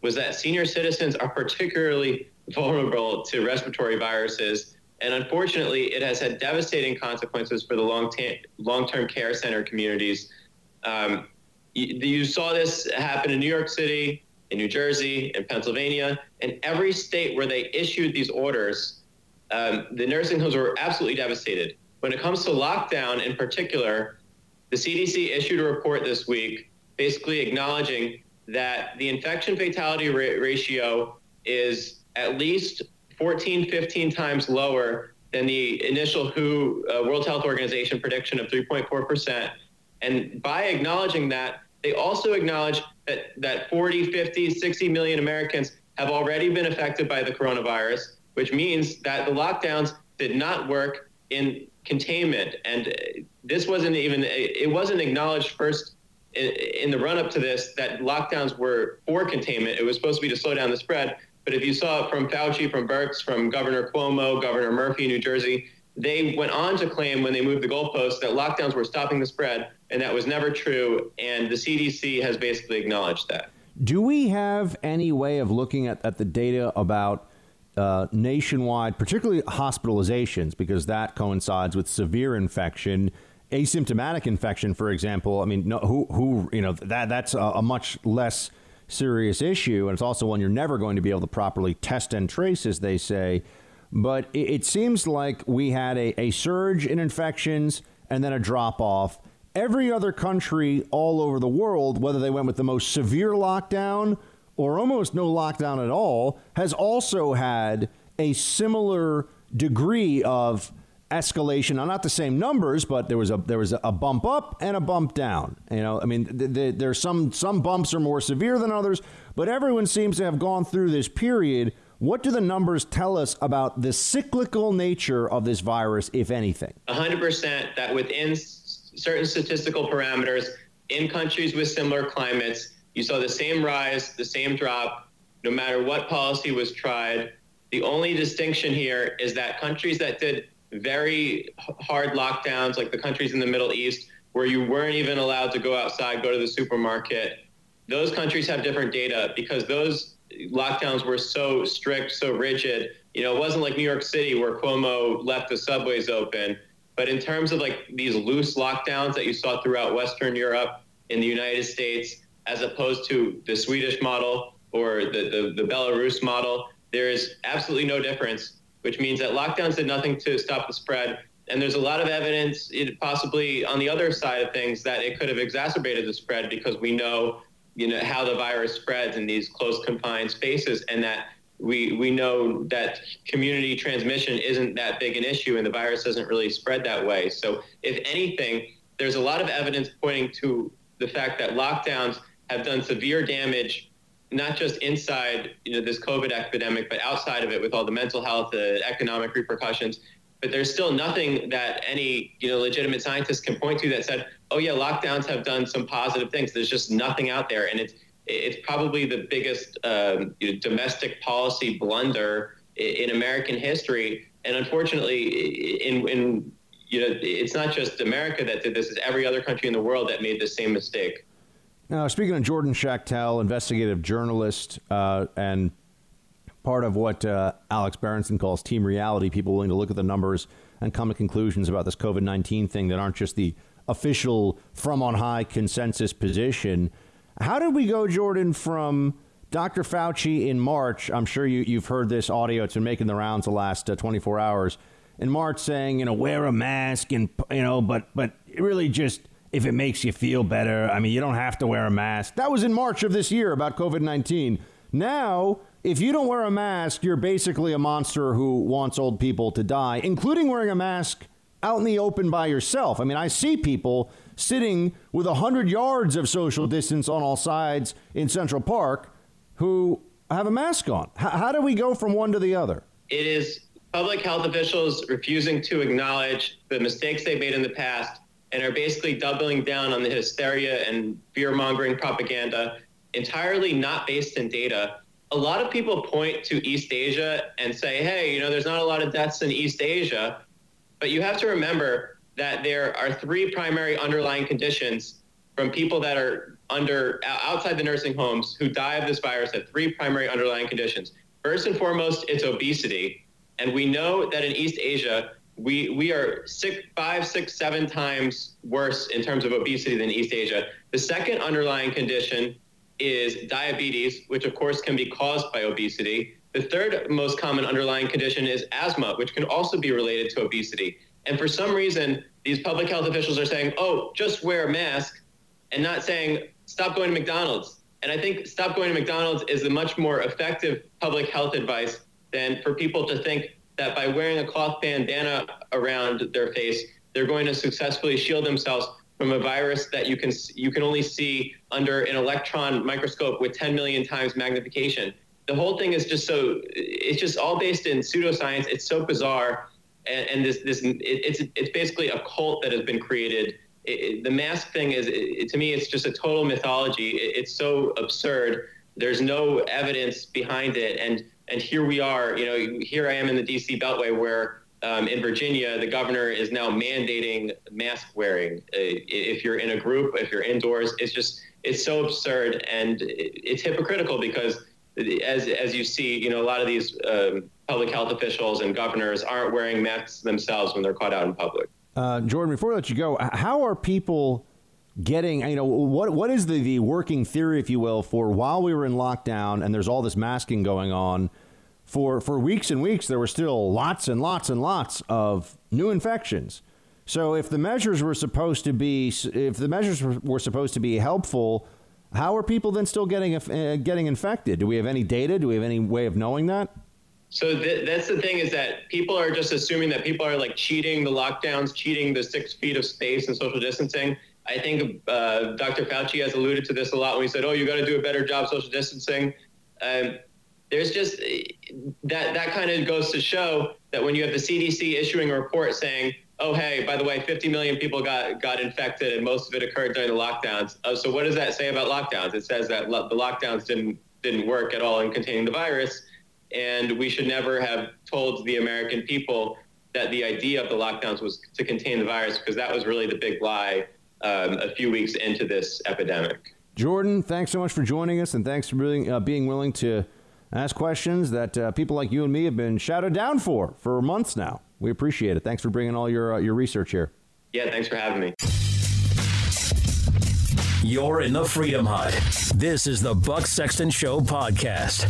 was that senior citizens are particularly vulnerable to respiratory viruses. And unfortunately, it has had devastating consequences for the long ta- long-term care center communities. Um, you, you saw this happen in New York City, in New Jersey, in Pennsylvania, in every state where they issued these orders, um, the nursing homes were absolutely devastated. When it comes to lockdown in particular, the CDC issued a report this week basically acknowledging that the infection fatality ra- ratio is at least 14, 15 times lower than the initial WHO uh, World Health Organization prediction of 3.4%. And by acknowledging that, they also acknowledge that, that 40, 50, 60 million Americans have already been affected by the coronavirus, which means that the lockdowns did not work in containment. And uh, this wasn't even, uh, it wasn't acknowledged first in, the run up to this that lockdowns were for containment. It was supposed to be to slow down the spread. But if you saw it from Fauci, from Birx, from Governor Cuomo, Governor Murphy New Jersey, they went on to claim when they moved the goalposts that lockdowns were stopping the spread, and that was never true. And the CDC has basically acknowledged that. Do we have any way of looking at, at the data about uh, nationwide, particularly hospitalizations, because that coincides with severe infection? Asymptomatic infection, for example, I mean, no, who, who, you know, that that's a, a much less serious issue, and it's also one you're never going to be able to properly test and trace, as they say. But it, it seems like we had a, a surge in infections and then a drop off. Every other country all over the world, whether they went with the most severe lockdown or almost no lockdown at all, has also had a similar degree of escalation. Now, not the same numbers, but there was a there was a bump up and a bump down. You know, I mean, th- th- there's some some bumps are more severe than others, but everyone seems to have gone through this period. What do the numbers tell us about the cyclical nature of this virus, if anything? 100% that within certain statistical parameters in countries with similar climates, you saw the same rise, the same drop, no matter what policy was tried. The only distinction here is that countries that did very hard lockdowns, like the countries in the Middle East, where you weren't even allowed to go outside, go to the supermarket. Those countries have different data because those lockdowns were so strict, so rigid. You know, it wasn't like New York City where Cuomo left the subways open. But in terms of like these loose lockdowns that you saw throughout Western Europe, in the United States, as opposed to the Swedish model or the, the, the Belarus model, there is absolutely no difference which means that lockdowns did nothing to stop the spread. And there's a lot of evidence, possibly on the other side of things, that it could have exacerbated the spread because we know, you know, how the virus spreads in these close confined spaces, and that we we know that community transmission isn't that big an issue, and the virus doesn't really spread that way. So, if anything, there's a lot of evidence pointing to the fact that lockdowns have done severe damage not just inside you know this COVID epidemic, but outside of it with all the mental health, the economic repercussions. But there's still nothing that any you know legitimate scientists can point to that said, oh yeah, lockdowns have done some positive things. There's just nothing out there, and it's it's probably the biggest um, you know, domestic policy blunder in, in American history. And unfortunately, in, in you know, it's not just America that did this; it's every other country in the world that made the same mistake. Now, speaking of Jordan Schachtel, investigative journalist, uh, and part of what uh, Alex Berenson calls team reality, people willing to look at the numbers and come to conclusions about this COVID 19 thing that aren't just the official from on high consensus position. How did we go, Jordan, from Dr. Fauci in March? I'm sure you, you've heard this audio, it's been making the rounds the last uh, 24 hours. In March, saying, you know, wear a mask and, you know, but, but really just if it makes you feel better. I mean, you don't have to wear a mask. That was in March of this year about COVID 19. Now, if you don't wear a mask, you're basically a monster who wants old people to die, including wearing a mask out in the open by yourself. I mean, I see people sitting with 100 yards of social distance on all sides in Central Park who have a mask on. H- how do we go from one to the other? It is public health officials refusing to acknowledge the mistakes they made in the past and are basically doubling down on the hysteria and fear mongering propaganda entirely not based in data. A lot of people point to East Asia and say, hey, you know, there's not a lot of deaths in East Asia. But you have to remember that there are three primary underlying conditions from people that are under outside the nursing homes who die of this virus have three primary underlying conditions. First and foremost, it's obesity. And we know that in East Asia, we we are six, five, six, seven times worse in terms of obesity than East Asia. The second underlying condition is diabetes, which of course can be caused by obesity. The third most common underlying condition is asthma, which can also be related to obesity. And for some reason, these public health officials are saying, "Oh, just wear a mask," and not saying, "Stop going to McDonald's." And I think stop going to McDonald's is a much more effective public health advice than for people to think that by wearing a cloth bandana around their face, they're going to successfully shield themselves from a virus that you can you can only see under an electron microscope with 10 million times magnification. The whole thing is just so it's just all based in pseudoscience. It's so bizarre, and, and this this it, it's it's basically a cult that has been created it, the mask thing is, it, to me, it's just a total mythology. It, it's so absurd. There's no evidence behind it, and and here we are. You know, here I am in the D.C. Beltway, where um, in Virginia, the governor is now mandating mask wearing. Uh, if you're in a group, if you're indoors, it's just it's so absurd and it's hypocritical because as as you see, you know, a lot of these um, public health officials and governors aren't wearing masks themselves when they're caught out in public. Uh, Jordan, before I let you go, how are people getting? You know, what what is the the working theory, if you will, for while we were in lockdown and there's all this masking going on? For for weeks and weeks, there were still lots and lots and lots of new infections. So if the measures were supposed to be, if the measures were supposed to be helpful, how are people then still getting uh, getting infected? Do we have any data? Do we have any way of knowing that? So th- that's the thing is that people are just assuming that people are like cheating the lockdowns, cheating the six feet of space and social distancing. I think uh, Dr. Fauci has alluded to this a lot when he said, "Oh, you got to do a better job social distancing." Um, there's just that that kind of goes to show that when you have the CDC issuing a report saying oh hey, by the way, 50 million people got got infected, and most of it occurred during the lockdowns. Uh, so what does that say about lockdowns? It says that lo- the lockdowns didn't didn't work at all in containing the virus, and we should never have told the American people that the idea of the lockdowns was to contain the virus because that was really the big lie um, a few weeks into this epidemic. Jordan, thanks so much for joining us, and thanks for being, uh, being willing to ask questions that uh, people like you and me have been shouted down for for months now. We appreciate it. Thanks for bringing all your uh, your research here. Yeah, thanks for having me. You're in the Freedom Hut. This is the Buck Sexton Show podcast.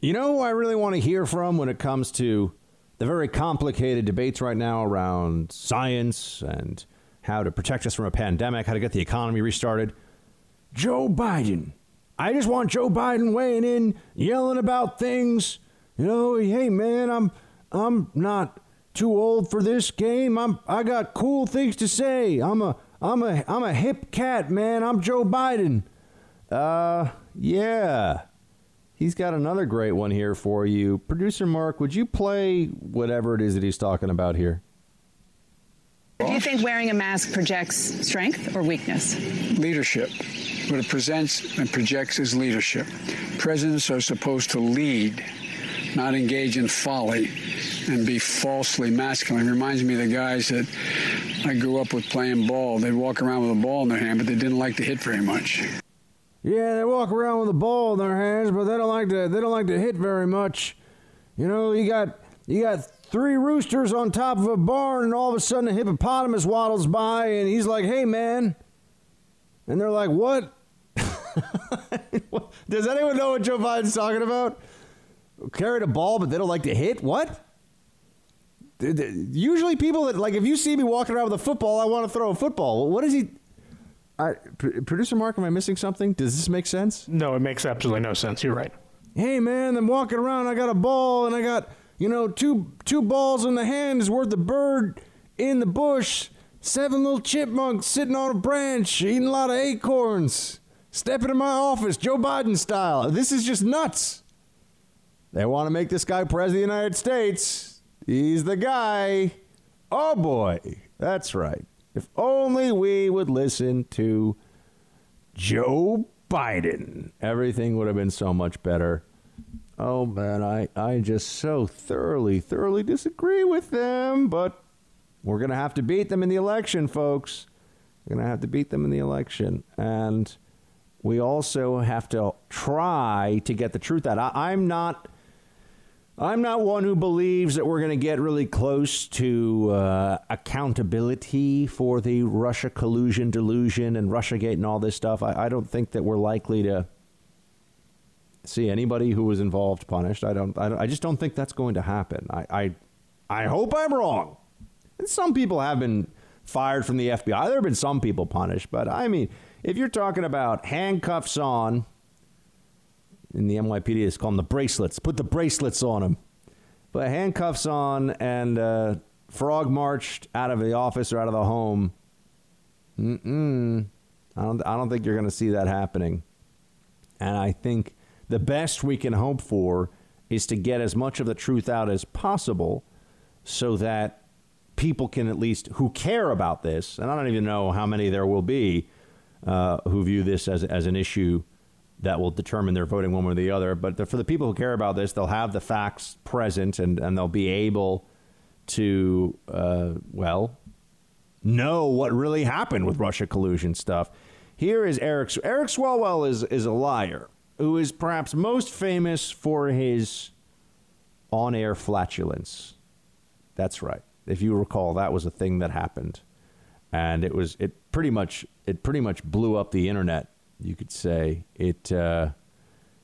You know who I really want to hear from when it comes to the very complicated debates right now around science and how to protect us from a pandemic, how to get the economy restarted? Joe Biden. I just want Joe Biden weighing in, yelling about things you know, hey man, I'm I'm not too old for this game. I'm I got cool things to say. I'm a I'm a I'm a hip cat, man. I'm Joe Biden. Uh yeah. He's got another great one here for you. Producer Mark, would you play whatever it is that he's talking about here? Do you think wearing a mask projects strength or weakness? Leadership. What it presents and projects as leadership. Presidents are supposed to lead not engage in folly and be falsely masculine. It reminds me of the guys that I grew up with playing ball. They'd walk around with a ball in their hand, but they didn't like to hit very much. Yeah, they walk around with a ball in their hands, but they don't like to they don't like to hit very much. You know, you got you got three roosters on top of a barn, and all of a sudden a hippopotamus waddles by, and he's like, "Hey, man," and they're like, "What?" Does anyone know what Joe Biden's talking about? carried a ball, but they don't like to hit. What? Usually, people that like if you see me walking around with a football, I want to throw a football. What is he? I, Producer Mark, am I missing something? Does this make sense? No, it makes absolutely no sense. You're right. Hey man, I'm walking around. I got a ball, and I got you know two two balls in the hand is worth a bird in the bush. Seven little chipmunks sitting on a branch eating a lot of acorns. Stepping into my office, Joe Biden style. This is just nuts. They want to make this guy president of the United States. He's the guy. Oh boy, that's right. If only we would listen to Joe Biden, everything would have been so much better. Oh man, I, I just so thoroughly, thoroughly disagree with them, but we're going to have to beat them in the election, folks. We're going to have to beat them in the election. And we also have to try to get the truth out. I, I'm not I'm not one who believes that we're going to get really close to uh, accountability for the Russia collusion, delusion, and Russiagate and all this stuff. I, I, don't think that we're likely to see anybody who was involved punished. I don't. I, I just don't think that's going to happen. I, I, I hope I'm wrong. And some people have been fired from the FBI. There have been some people punished, but I mean, if you're talking about handcuffs on in the NYPD, it's called the bracelets. Put the bracelets on them. Put handcuffs on and uh, frog marched out of the office or out of the home. Mm-mm. I don't, I don't think you're going to see that happening. And I think the best we can hope for is to get as much of the truth out as possible so that people can at least who care about this, and I don't even know how many there will be uh, who view this as as an issue that will determine their voting one way or the other. But the, for the people who care about this, they'll have the facts present and, and they'll be able to, uh, well, know what really happened with Russia collusion stuff. Here is Eric. Eric Swalwell is, is a liar who is perhaps most famous for his on air flatulence. That's right. If you recall, that was a thing that happened. And it was, it pretty much, it pretty much blew up the internet you could say it uh,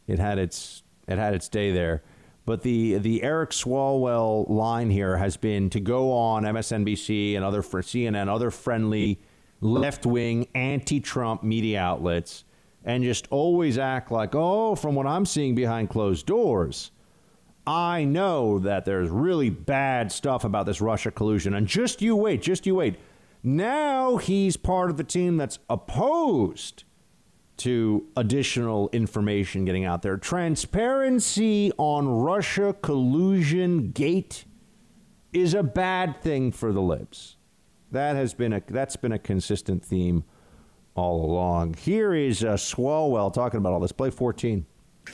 it had its it had its day there. But the the Eric Swalwell line here has been to go on MSNBC and other for CNN, other friendly left wing anti Trump media outlets, and just always act like, oh, from what I'm seeing behind closed doors, I know that there's really bad stuff about this Russia collusion. And just you wait, just you wait. Now he's part of the team that's opposed to additional information getting out there. Transparency on Russia collusion gate is a bad thing for the libs. That has been a that's been a consistent theme all along. Here is uh, Swalwell talking about all this. Play 14.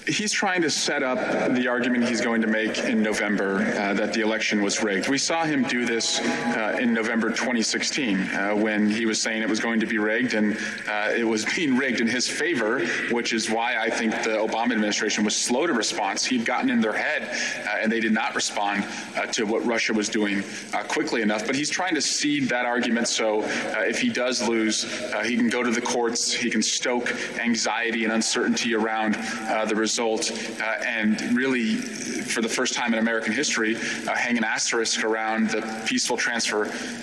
He's trying to set up the argument he's going to make in November uh, that the election was rigged. We saw him do this uh, in November 2016 uh, when he was saying it was going to be rigged and uh, it was being rigged in his favor, which is why I think the Obama administration was slow to response. He'd gotten in their head uh, and they did not respond uh, to what Russia was doing quickly enough. But he's trying to seed that argument so if he does lose, he can go to the courts, he can stoke anxiety and uncertainty around the result uh, and really, for the first time in American history, uh, hang an asterisk around the peaceful transfer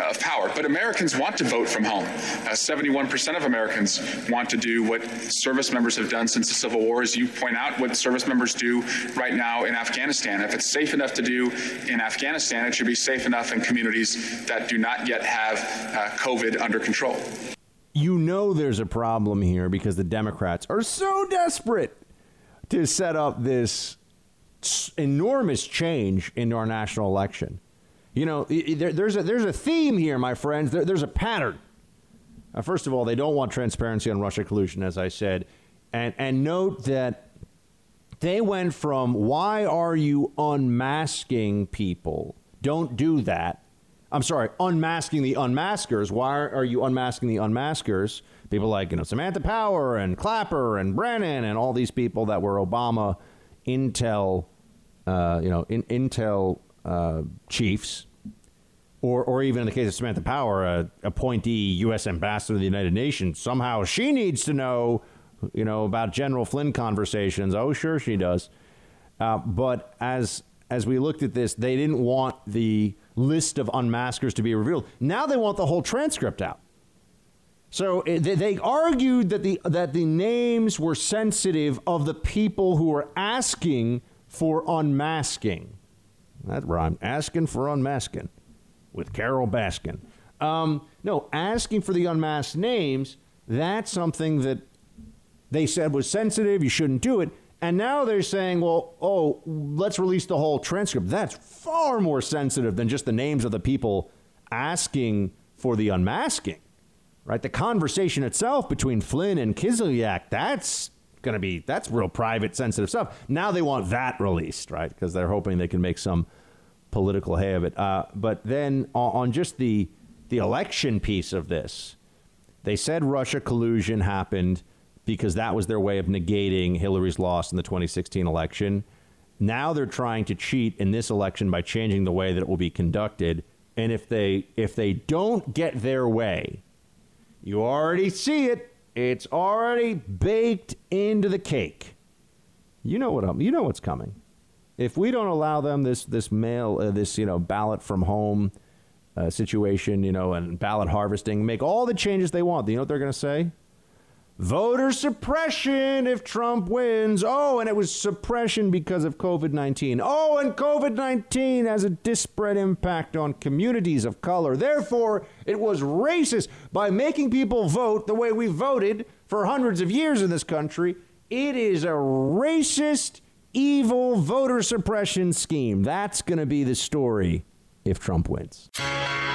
of power. But Americans want to vote from home. 71% uh, of Americans want to do what service members have done since the Civil War, as you point out, what service members do right now in Afghanistan. If it's safe enough to do in Afghanistan, it should be safe enough in communities that do not yet have uh, COVID under control. You know there's a problem here because the Democrats are so desperate to set up this enormous change in our national election. You know, there, there's a there's a theme here, my friends. There, there's a pattern. Uh, first of all, they don't want transparency on Russia collusion, as I said, and and note that they went from "Why are you unmasking people? Don't do that." I'm sorry, unmasking the unmaskers. Why are you unmasking the unmaskers? People like you know Samantha Power and Clapper and Brennan and all these people that were Obama Intel, uh, you know, in, Intel uh, chiefs, or or even in the case of Samantha Power, a appointee U.S. ambassador to the United Nations. Somehow she needs to know, you know, about General Flynn conversations. Oh, sure she does. Uh, but as as we looked at this, they didn't want the list of unmaskers to be revealed. Now they want the whole transcript out. So eh, they argued that the that the names were sensitive of the people who were asking for unmasking. That rhymed. Asking for unmasking with Carole Baskin. Um, no, asking for the unmasked names. That's something that they said was sensitive. You shouldn't do it. And now they're saying, well, oh, let's release the whole transcript. That's far more sensitive than just the names of the people asking for the unmasking right? The conversation itself between Flynn and Kislyak, that's going to be that's real private, sensitive stuff. Now they want that released, right? Because they're hoping they can make some political hay of it. Uh, but then on just the the election piece of this, they said Russia collusion happened because that was their way of negating Hillary's loss in the 2016 election. Now they're trying to cheat in this election by changing the way that it will be conducted. And if they if they don't get their way, you already see it. It's already baked into the cake. You know what I'm, you know what's coming. If we don't allow them this this mail uh, this you know ballot from home uh, situation, you know, and ballot harvesting, make all the changes they want. You know what they're going to say? Voter suppression if Trump wins. Oh, and it was suppression because of COVID 19. Oh, and COVID 19 has a disparate impact on communities of color. Therefore, it was racist by making people vote the way we voted for hundreds of years in this country. It is a racist, evil voter suppression scheme. That's going to be the story if Trump wins.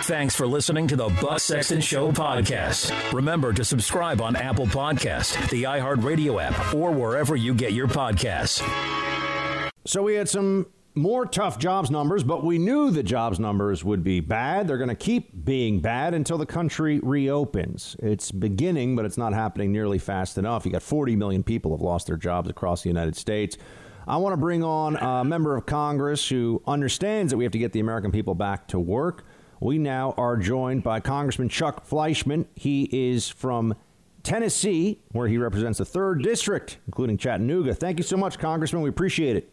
Thanks for listening to the Buck Sexton Show podcast. Remember to subscribe on Apple Podcast, the iHeartRadio app, or wherever you get your podcasts. So we had some more tough jobs numbers, but we knew the jobs numbers would be bad. They're going to keep being bad until the country reopens. It's beginning, but it's not happening nearly fast enough. You got 40 million people have lost their jobs across the United States. I want to bring on a member of Congress who understands that we have to get the American people back to work. We now are joined by Congressman Chuck Fleischmann. He is from Tennessee, where he represents the third district, including Chattanooga. Thank you so much, Congressman. We appreciate it.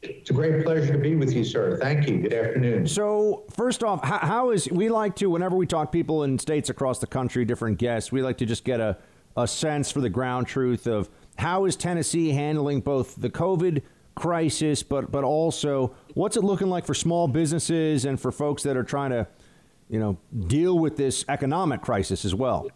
It's a great pleasure to be with you, sir. Thank you. Good afternoon. So, first off, how, how is we like to whenever we talk people in states across the country, different guests, we like to just get a, a sense for the ground truth of how is Tennessee handling both the COVID crisis, but but also what's it looking like for small businesses and for folks that are trying to, you know, deal with this economic crisis as well.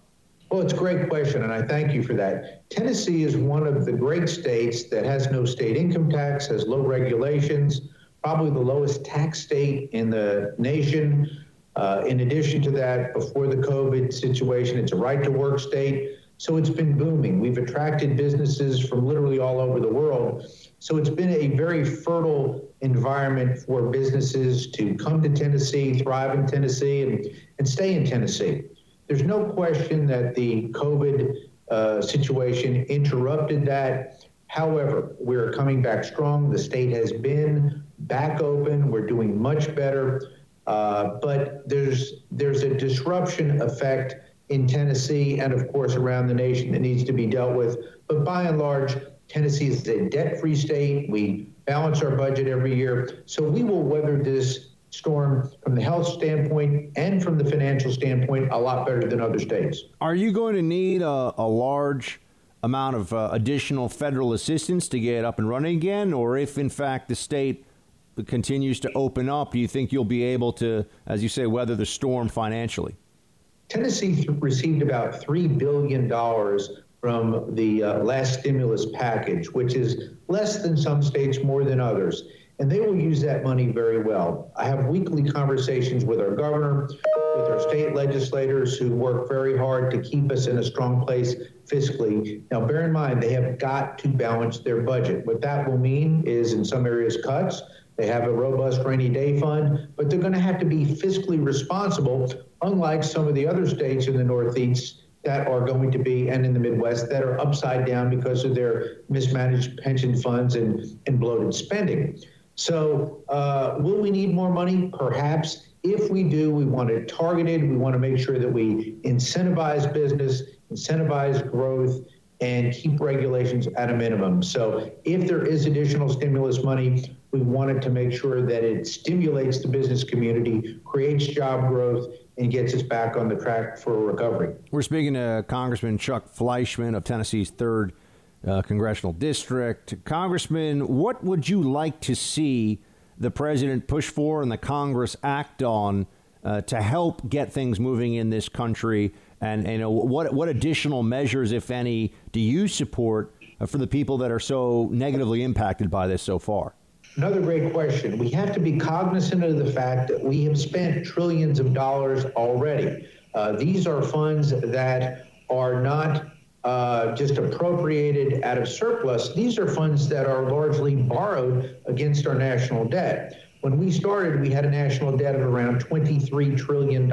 Well, it's a great question, and I thank you for that. Tennessee is one of the great states that has no state income tax, has low regulations, probably the lowest tax state in the nation. Uh, in addition to that, before the COVID situation, it's a right to work state. So it's been booming. We've attracted businesses from literally all over the world. So it's been a very fertile environment for businesses to come to Tennessee, thrive in Tennessee, and, and stay in Tennessee. There's no question that the COVID uh, situation interrupted that. However, we're coming back strong. The state has been back open. We're doing much better. Uh, but there's there's a disruption effect in Tennessee and, of course, around the nation that needs to be dealt with. But by and large, Tennessee is a debt free state. We balance our budget every year. So we will weather this storm from the health standpoint and from the financial standpoint a lot better than other states. Are you going to need a, a large amount of uh, additional federal assistance to get up and running again? Or if, in fact, the state continues to open up, do you think you'll be able to, as you say, weather the storm financially? Tennessee received about $3 billion from the uh, last stimulus package, which is less than some states, more than others and they will use that money very well. I have weekly conversations with our governor, with our state legislators who work very hard to keep us in a strong place fiscally. Now, bear in mind, they have got to balance their budget. What that will mean is in some areas cuts. They have a robust rainy day fund, but they're going to have to be fiscally responsible, unlike some of the other states in the Northeast that are going to be, and in the Midwest, that are upside down because of their mismanaged pension funds and, and bloated spending. So, uh, will we need more money? Perhaps. If we do, we want it targeted. We want to make sure that we incentivize business, incentivize growth, and keep regulations at a minimum. So, if there is additional stimulus money, we wanted to make sure that it stimulates the business community, creates job growth, and gets us back on the track for recovery. We're speaking to Congressman Chuck Fleischmann of Tennessee's third uh, congressional district. Congressman, what would you like to see the president push for and the Congress act on uh, to help get things moving in this country? And, and know, what what additional measures, if any, do you support uh, for the people that are so negatively impacted by this so far? Another great question. We have to be cognizant of the fact that we have spent trillions of dollars already. Uh, these are funds that are not uh, just appropriated out of surplus. These are funds that are largely borrowed against our national debt. When we started, we had a national debt of around $23 trillion.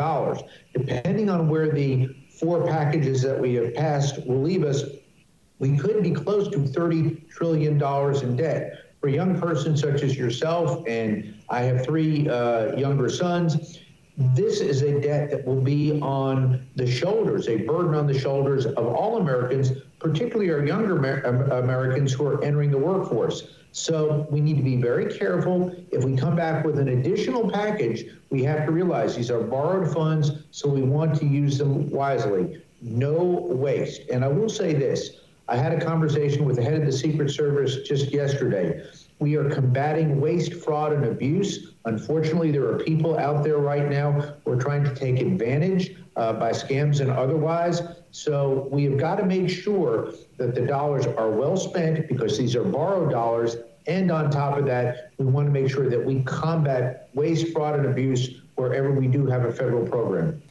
Depending on where the four packages that we have passed will leave us, we could be close to $30 trillion in debt. For a young person such as yourself, and I have three uh, younger sons, this is a debt that will be on the shoulders, a burden on the shoulders of all Americans, particularly our younger Amer- Americans who are entering the workforce. So we need to be very careful. If we come back with an additional package, we have to realize these are borrowed funds, so we want to use them wisely. No waste. And I will say this I had a conversation with the head of the Secret Service just yesterday. We are combating waste, fraud, and abuse. Unfortunately, there are people out there right now who are trying to take advantage uh, by scams and otherwise. So we have got to make sure that the dollars are well spent because these are borrowed dollars And on top of that, we want to make sure that we combat waste, fraud, and abuse wherever we do have a federal program.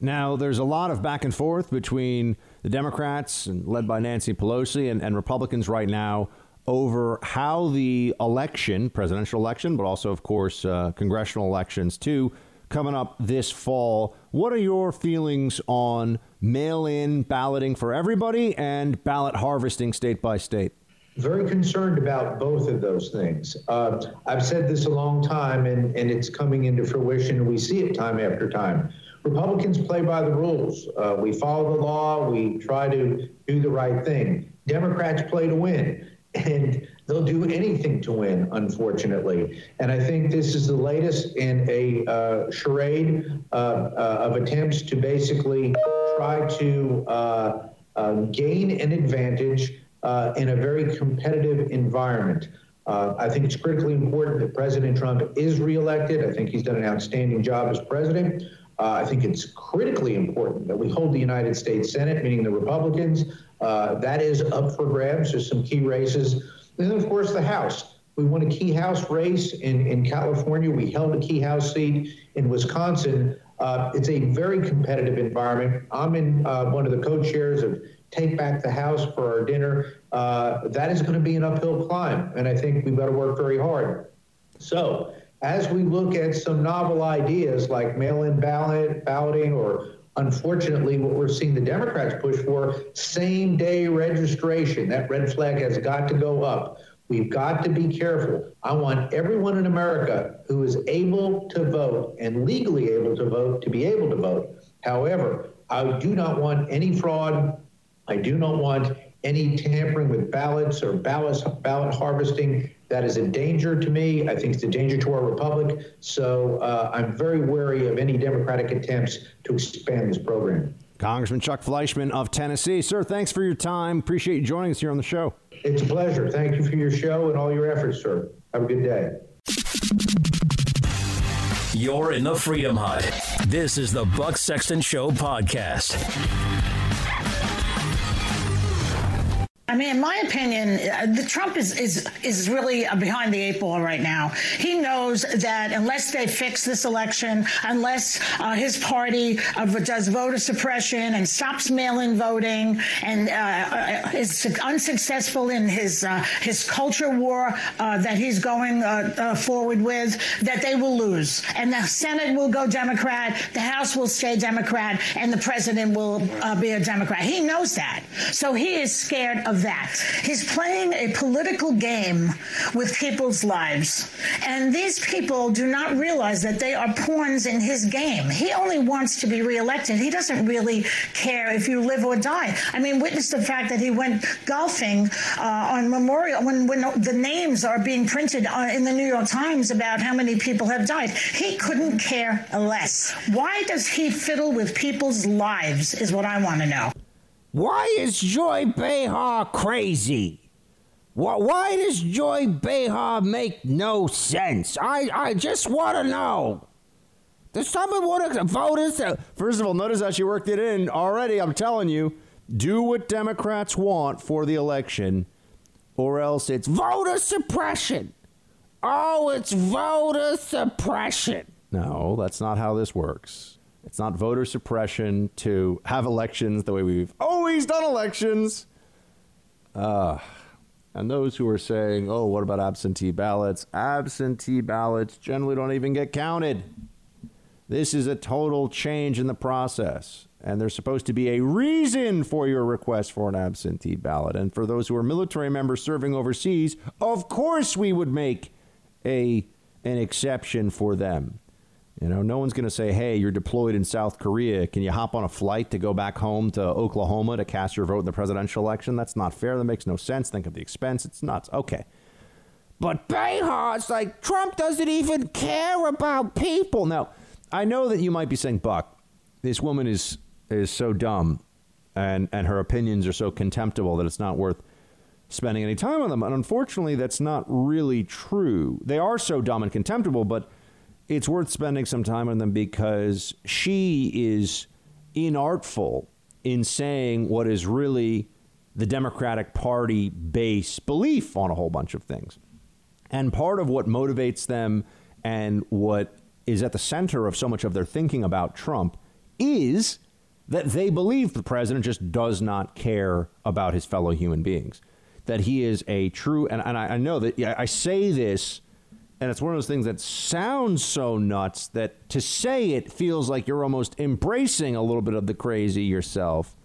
Now, there's a lot of back and forth between the Democrats, and led by Nancy Pelosi, and, and Republicans right now over how the election, presidential election, but also, of course, uh, congressional elections too, coming up this fall. What are your feelings on mail in balloting for everybody and ballot harvesting state by state? Very concerned about both of those things. Uh, I've said this a long time, and, and it's coming into fruition, we see it time after time. Republicans play by the rules. Uh, we follow the law, we try to do the right thing. Democrats play to win and they'll do anything to win, unfortunately. And I think this is the latest in a uh, charade uh, uh, of attempts to basically try to uh, uh, gain an advantage uh, in a very competitive environment. I think it's critically important that President Trump is reelected. I think he's done an outstanding job as president. I think it's critically important that we hold the United States Senate, meaning the Republicans, uh, that is up for grabs. There's some key races. And then, of course, the House. We won a key House race in, in California. We held a key House seat in Wisconsin. Uh, it's a very competitive environment. I'm in uh, one of the co chairs of Take Back the House for our dinner. Uh, that is going to be an uphill climb. And I think we've got to work very hard. So, as we look at some novel ideas like mail in ballot, balloting or Unfortunately, what we're seeing the Democrats push for same day registration. That red flag has got to go up. We've got to be careful. I want everyone in America who is able to vote and legally able to vote to be able to vote. However, I do not want any fraud. I do not want any tampering with ballots or ballot, ballot harvesting. That is a danger to me. I think it's a danger to our republic. So uh, I'm very wary of any Democratic attempts to expand this program. Congressman Chuck Fleischmann of Tennessee. Sir, thanks for your time. Appreciate you joining us here on the show. It's a pleasure. Thank you for your show and all your efforts, sir. Have a good day. You're in the Freedom Hut. This is the Buck Sexton Show podcast. I mean, in my opinion, uh, the Trump is is is really behind the eight ball right now. He knows that unless they fix this election, unless uh, his party uh, does voter suppression and stops mail-in voting and uh, uh is unsuccessful in his uh, his culture war that he's going forward with, that they will lose, and the Senate will go Democrat, the House will stay Democrat, and the president will be a Democrat. He knows that, so he is scared of that. He's playing a political game with people's lives. And these people do not realize that they are pawns in his game. He only wants to be reelected. He doesn't really care if you live or die. I mean, witness the fact that he went golfing uh, on Memorial when, when the names are being printed uh, in the New York Times about how many people have died. He couldn't care less. Why does he fiddle with people's lives, is what I want to know. Why is Joy Behar crazy? Why does Joy Behar make no sense? I, I just want to know. Does someone want to vote us? First of all, notice how she worked it in already. I'm telling you, do what Democrats want for the election, or else it's voter suppression. Oh, it's voter suppression. No, that's not how this works. It's not voter suppression to have elections the way we've always done elections. Uh, and those who are saying, oh, what about absentee ballots? Absentee ballots generally don't even get counted. This is a total change in the process. And there's supposed to be a reason for your request for an absentee ballot. And for those who are military members serving overseas, of course we would make a an exception for them. You know, no one's going to say, hey, you're deployed in South Korea. Can you hop on a flight to go back home to Oklahoma to cast your vote in the presidential election? That's not fair. That makes no sense. Think of the expense. It's nuts. Okay. But Behar, it's like Trump doesn't even care about people. Now, I know that you might be saying, Buck, this woman is is so dumb and, and her opinions are so contemptible that it's not worth spending any time on them. And unfortunately, that's not really true. They are so dumb and contemptible, but – it's worth spending some time on them because she is inartful in saying what is really the Democratic Party base belief on a whole bunch of things. And part of what motivates them and what is at the center of so much of their thinking about Trump is that they believe the president just does not care about his fellow human beings. That he is a true, and, and I, I know that I say this, and it's one of those things that sounds so nuts that to say it feels like you're almost embracing a little bit of the crazy yourself.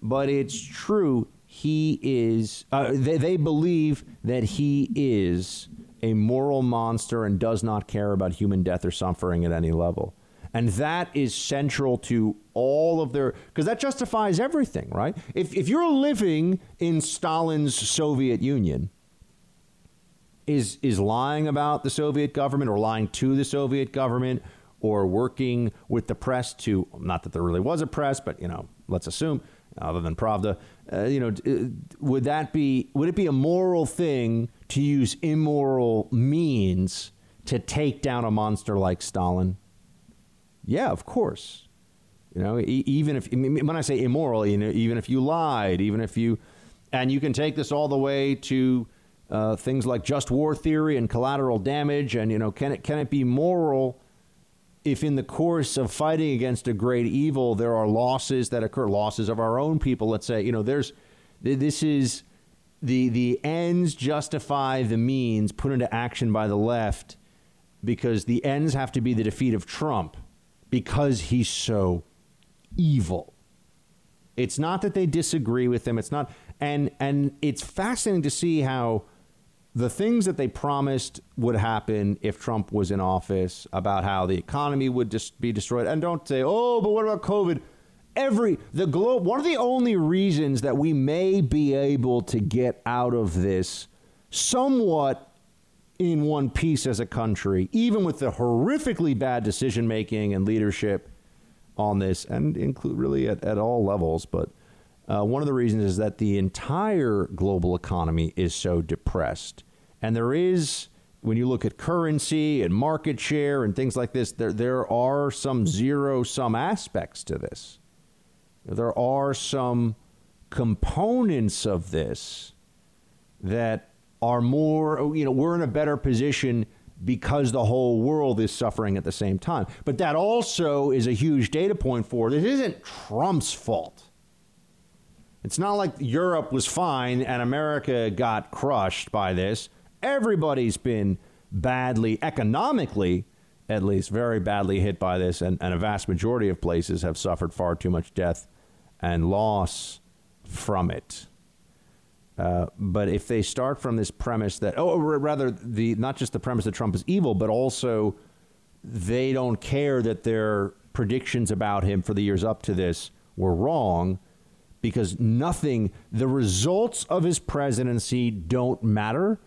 But it's true. He is, uh, they, they believe that he is a moral monster and does not care about human death or suffering at any level. And that is central to all of their, because that justifies everything, right? If, if you're living in Stalin's Soviet Union, is, is lying about the Soviet government or lying to the Soviet government or working with the press to, not that there really was a press, but, you know, let's assume, other than Pravda, uh, you know, uh, would that be, would it be a moral thing to use immoral means to take down a monster like Stalin? Yeah, of course. You know, even if when I say immoral, you know, even if you lied, even if you, and you can take this all the way to uh, things like just war theory and collateral damage, and you know, can it can it be moral if in the course of fighting against a great evil there are losses that occur, losses of our own people? Let's say, you know, there's this is the the ends justify the means put into action by the left because the ends have to be the defeat of Trump because he's so evil. It's not that they disagree with him. It's not, and and it's fascinating to see how the things that they promised would happen if Trump was in office about how the economy would just be destroyed. And don't say, oh, but what about COVID? Every the globe. One of the only reasons that we may be able to get out of this somewhat in one piece as a country, even with the horrifically bad decision making and leadership on this, and include really at, at all levels. But uh, one of the reasons is that the entire global economy is so depressed. And there is, when you look at currency and market share and things like this, there, there are some zero sum aspects to this. There are some components of this that are more, you know, we're in a better position because the whole world is suffering at the same time. But that also is a huge data point for this isn't Trump's fault. It's not like Europe was fine and America got crushed by this. Everybody's been badly, economically, at least, very badly hit by this, and, and a vast majority of places have suffered far too much death and loss from it. Uh, but if they start from this premise that, oh, rather the not just the premise that Trump is evil, but also they don't care that their predictions about him for the years up to this were wrong, because nothing, the results of his presidency don't matter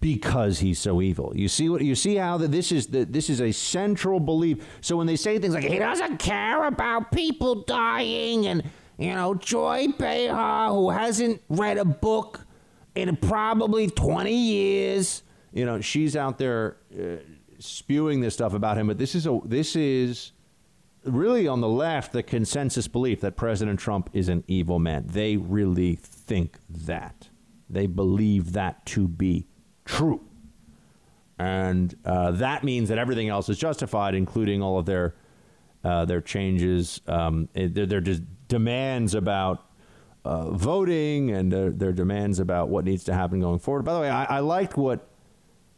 because he's so evil. You see what you see how that this is the, this is a central belief. So when they say things like he doesn't care about people dying and you know, Joy Behar, who hasn't read a book in probably 20 years, you know, she's out there uh, spewing this stuff about him. But this is a this is really on the left the consensus belief that President Trump is an evil man. They really think that. They believe that to be true. And uh, that means that everything else is justified, including all of their uh, their changes. Um, they're, they're just demands about uh, voting and their, their, demands about what needs to happen going forward. By the way, I, I liked what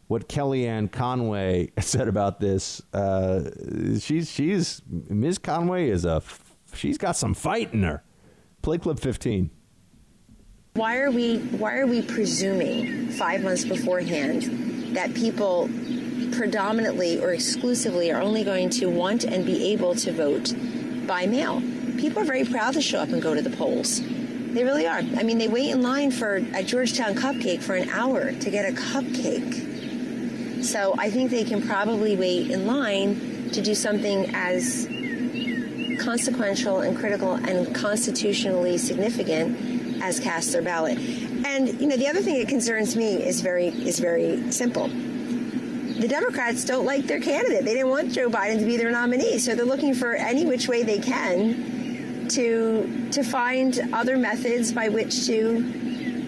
what Kellyanne Conway said about this. Uh, she's she's Ms. Conway is a she's got some fight in her. Play clip fifteen. Why are we why are we presuming five months beforehand that people predominantly or exclusively are only going to want and be able to vote by mail? people are very proud to show up and go to the polls. They really are. I mean, they wait in line for a Georgetown cupcake for an hour to get a cupcake. So I think they can probably wait in line to do something as consequential and critical and constitutionally significant as cast their ballot. And you know, the other thing that concerns me is very is very simple. The Democrats don't like their candidate. They didn't want Joe Biden to be their nominee, so they're looking for any which way they can to to find other methods by which to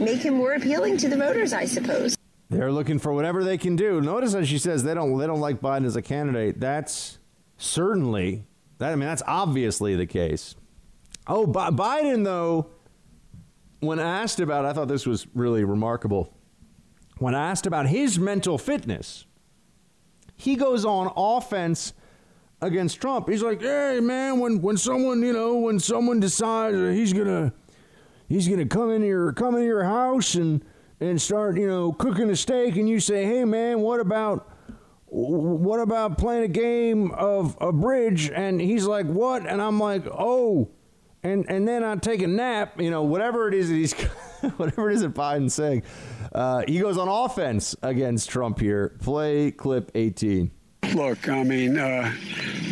make him more appealing to the voters, I suppose. They're looking for whatever they can do. Notice how she says they don't they don't like Biden as a candidate. That's certainly that. I mean, that's obviously the case. Oh, Biden though, when asked about, I thought this was really remarkable. When asked about his mental fitness, he goes on offense against Trump. He's like, "Hey, man, when when someone you know when someone decides that he's gonna he's gonna come in your come in your house and." And start, you know, cooking a steak, and you say, "Hey, man, what about?" What about playing a game of a bridge? And he's like, "What?" And I'm like, "Oh," and and then I take a nap. You know, whatever it is that he's, whatever it is that Biden's saying, uh, he goes on offense against Trump here. Play clip 18. Look, I mean, uh,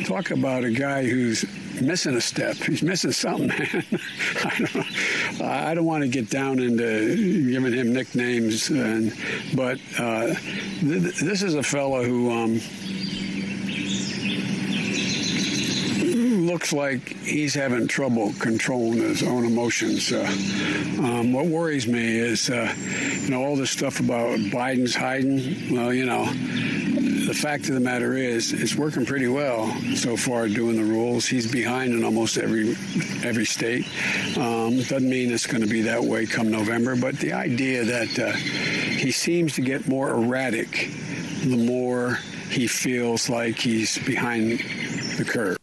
talk about a guy who's missing a step. He's missing something, man. I don't, I don't want to get down into giving him nicknames, and, but uh, th- this is a fellow who. Um, looks like he's having trouble controlling his own emotions. Uh, um, what worries me is, uh, you know, all this stuff about Biden's hiding. Well, you know, the fact of the matter is, it's working pretty well so far doing the rules. He's behind in almost every every state. Um, doesn't mean it's going to be that way come November, but the idea that uh, he seems to get more erratic the more he feels like he's behind the curve.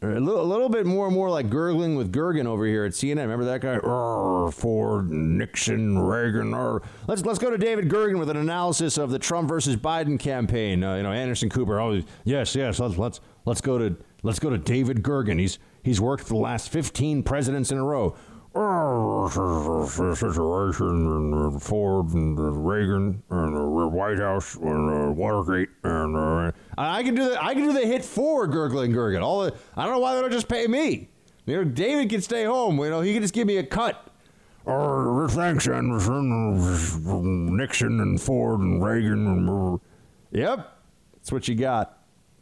A little, a little bit more and more like gurgling with Gergen over here at CNN. Remember that guy? Ford, Nixon, Reagan. Let's let's go to David Gergen with an analysis of the Trump versus Biden campaign. Uh, you know, Anderson Cooper. Oh, yes, yes. Let's let's let's go to let's go to David Gergen. He's he's worked for the last 15 presidents in a row. Situation and Ford and Reagan and the White House and Watergate uh, and I can do the I can do the hit for gurgling Gergen. All the, I don't know why they don't just pay me. You know, David can stay home. You know, he can just give me a cut. Or thanks, Anderson, Nixon and Ford and Reagan and uh, yep, that's what you got.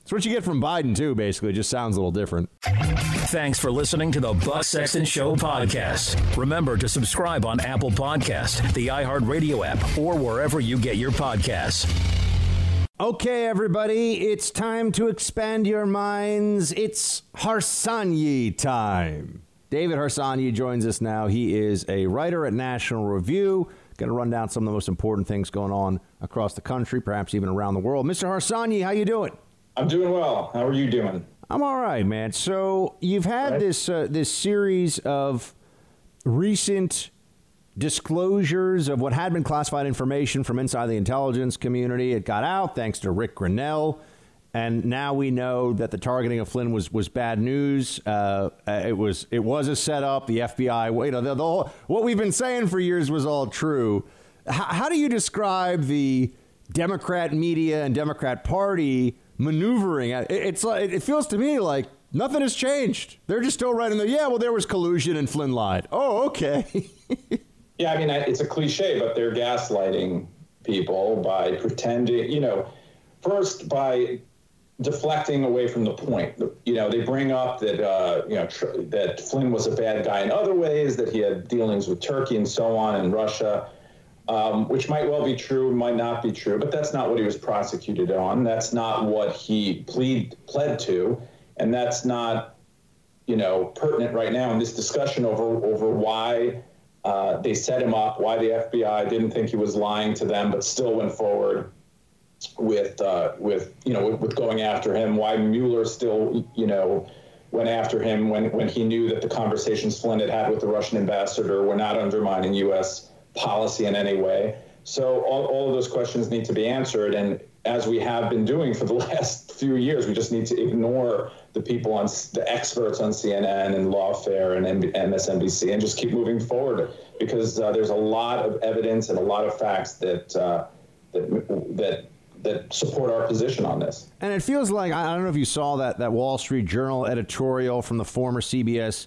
That's what you get from Biden too. Basically, it just sounds a little different. Thanks for listening to the Buck Sexton Show podcast. Remember to subscribe on Apple Podcast, the iHeartRadio app, or wherever you get your podcasts. Okay, everybody, it's time to expand your minds. It's Harsanyi time. David Harsanyi joins us now. He is a writer at National Review. Going to run down some of the most important things going on across the country, perhaps even around the world. Mr. Harsanyi, how you doing? I'm doing well. How are you doing? I'm all right, man. So you've had right. this uh, this series of recent disclosures of what had been classified information from inside the intelligence community. It got out thanks to Ric Grenell, And now we know that the targeting of Flynn was, was bad news. Uh, it was it was a setup. The FBI, you know, the, the whole, what we've been saying for years was all true. H- how do you describe the Democrat media and Democrat Party maneuvering? It, it's like it feels to me like nothing has changed. They're just still writing the yeah. Well, there was collusion and Flynn lied. Oh, okay. Yeah, I mean, it's a cliche, but they're gaslighting people by pretending, you know, first by deflecting away from the point. You know, they bring up that uh, you know tr- that Flynn was a bad guy in other ways, that he had dealings with Turkey and so on, and Russia, um, which might well be true, might not be true, but that's not what he was prosecuted on. That's not what he plead pled to, and that's not, you know, pertinent right now in this discussion over over why uh, they set him up. Why the FBI didn't think he was lying to them, but still went forward with uh, with you know with, with, going after him. Why Mueller still you know went after him when when he knew that the conversations Flynn had had with the Russian ambassador were not undermining U.S. policy in any way. So all, all of those questions need to be answered, and as we have been doing for the last few years, we just need to ignore the people on the experts on CNN and Lawfare and MSNBC and just keep moving forward because uh, there's a lot of evidence and a lot of facts that uh, that that that support our position on this. And it feels like I don't know if you saw that that Wall Street Journal editorial from the former CBS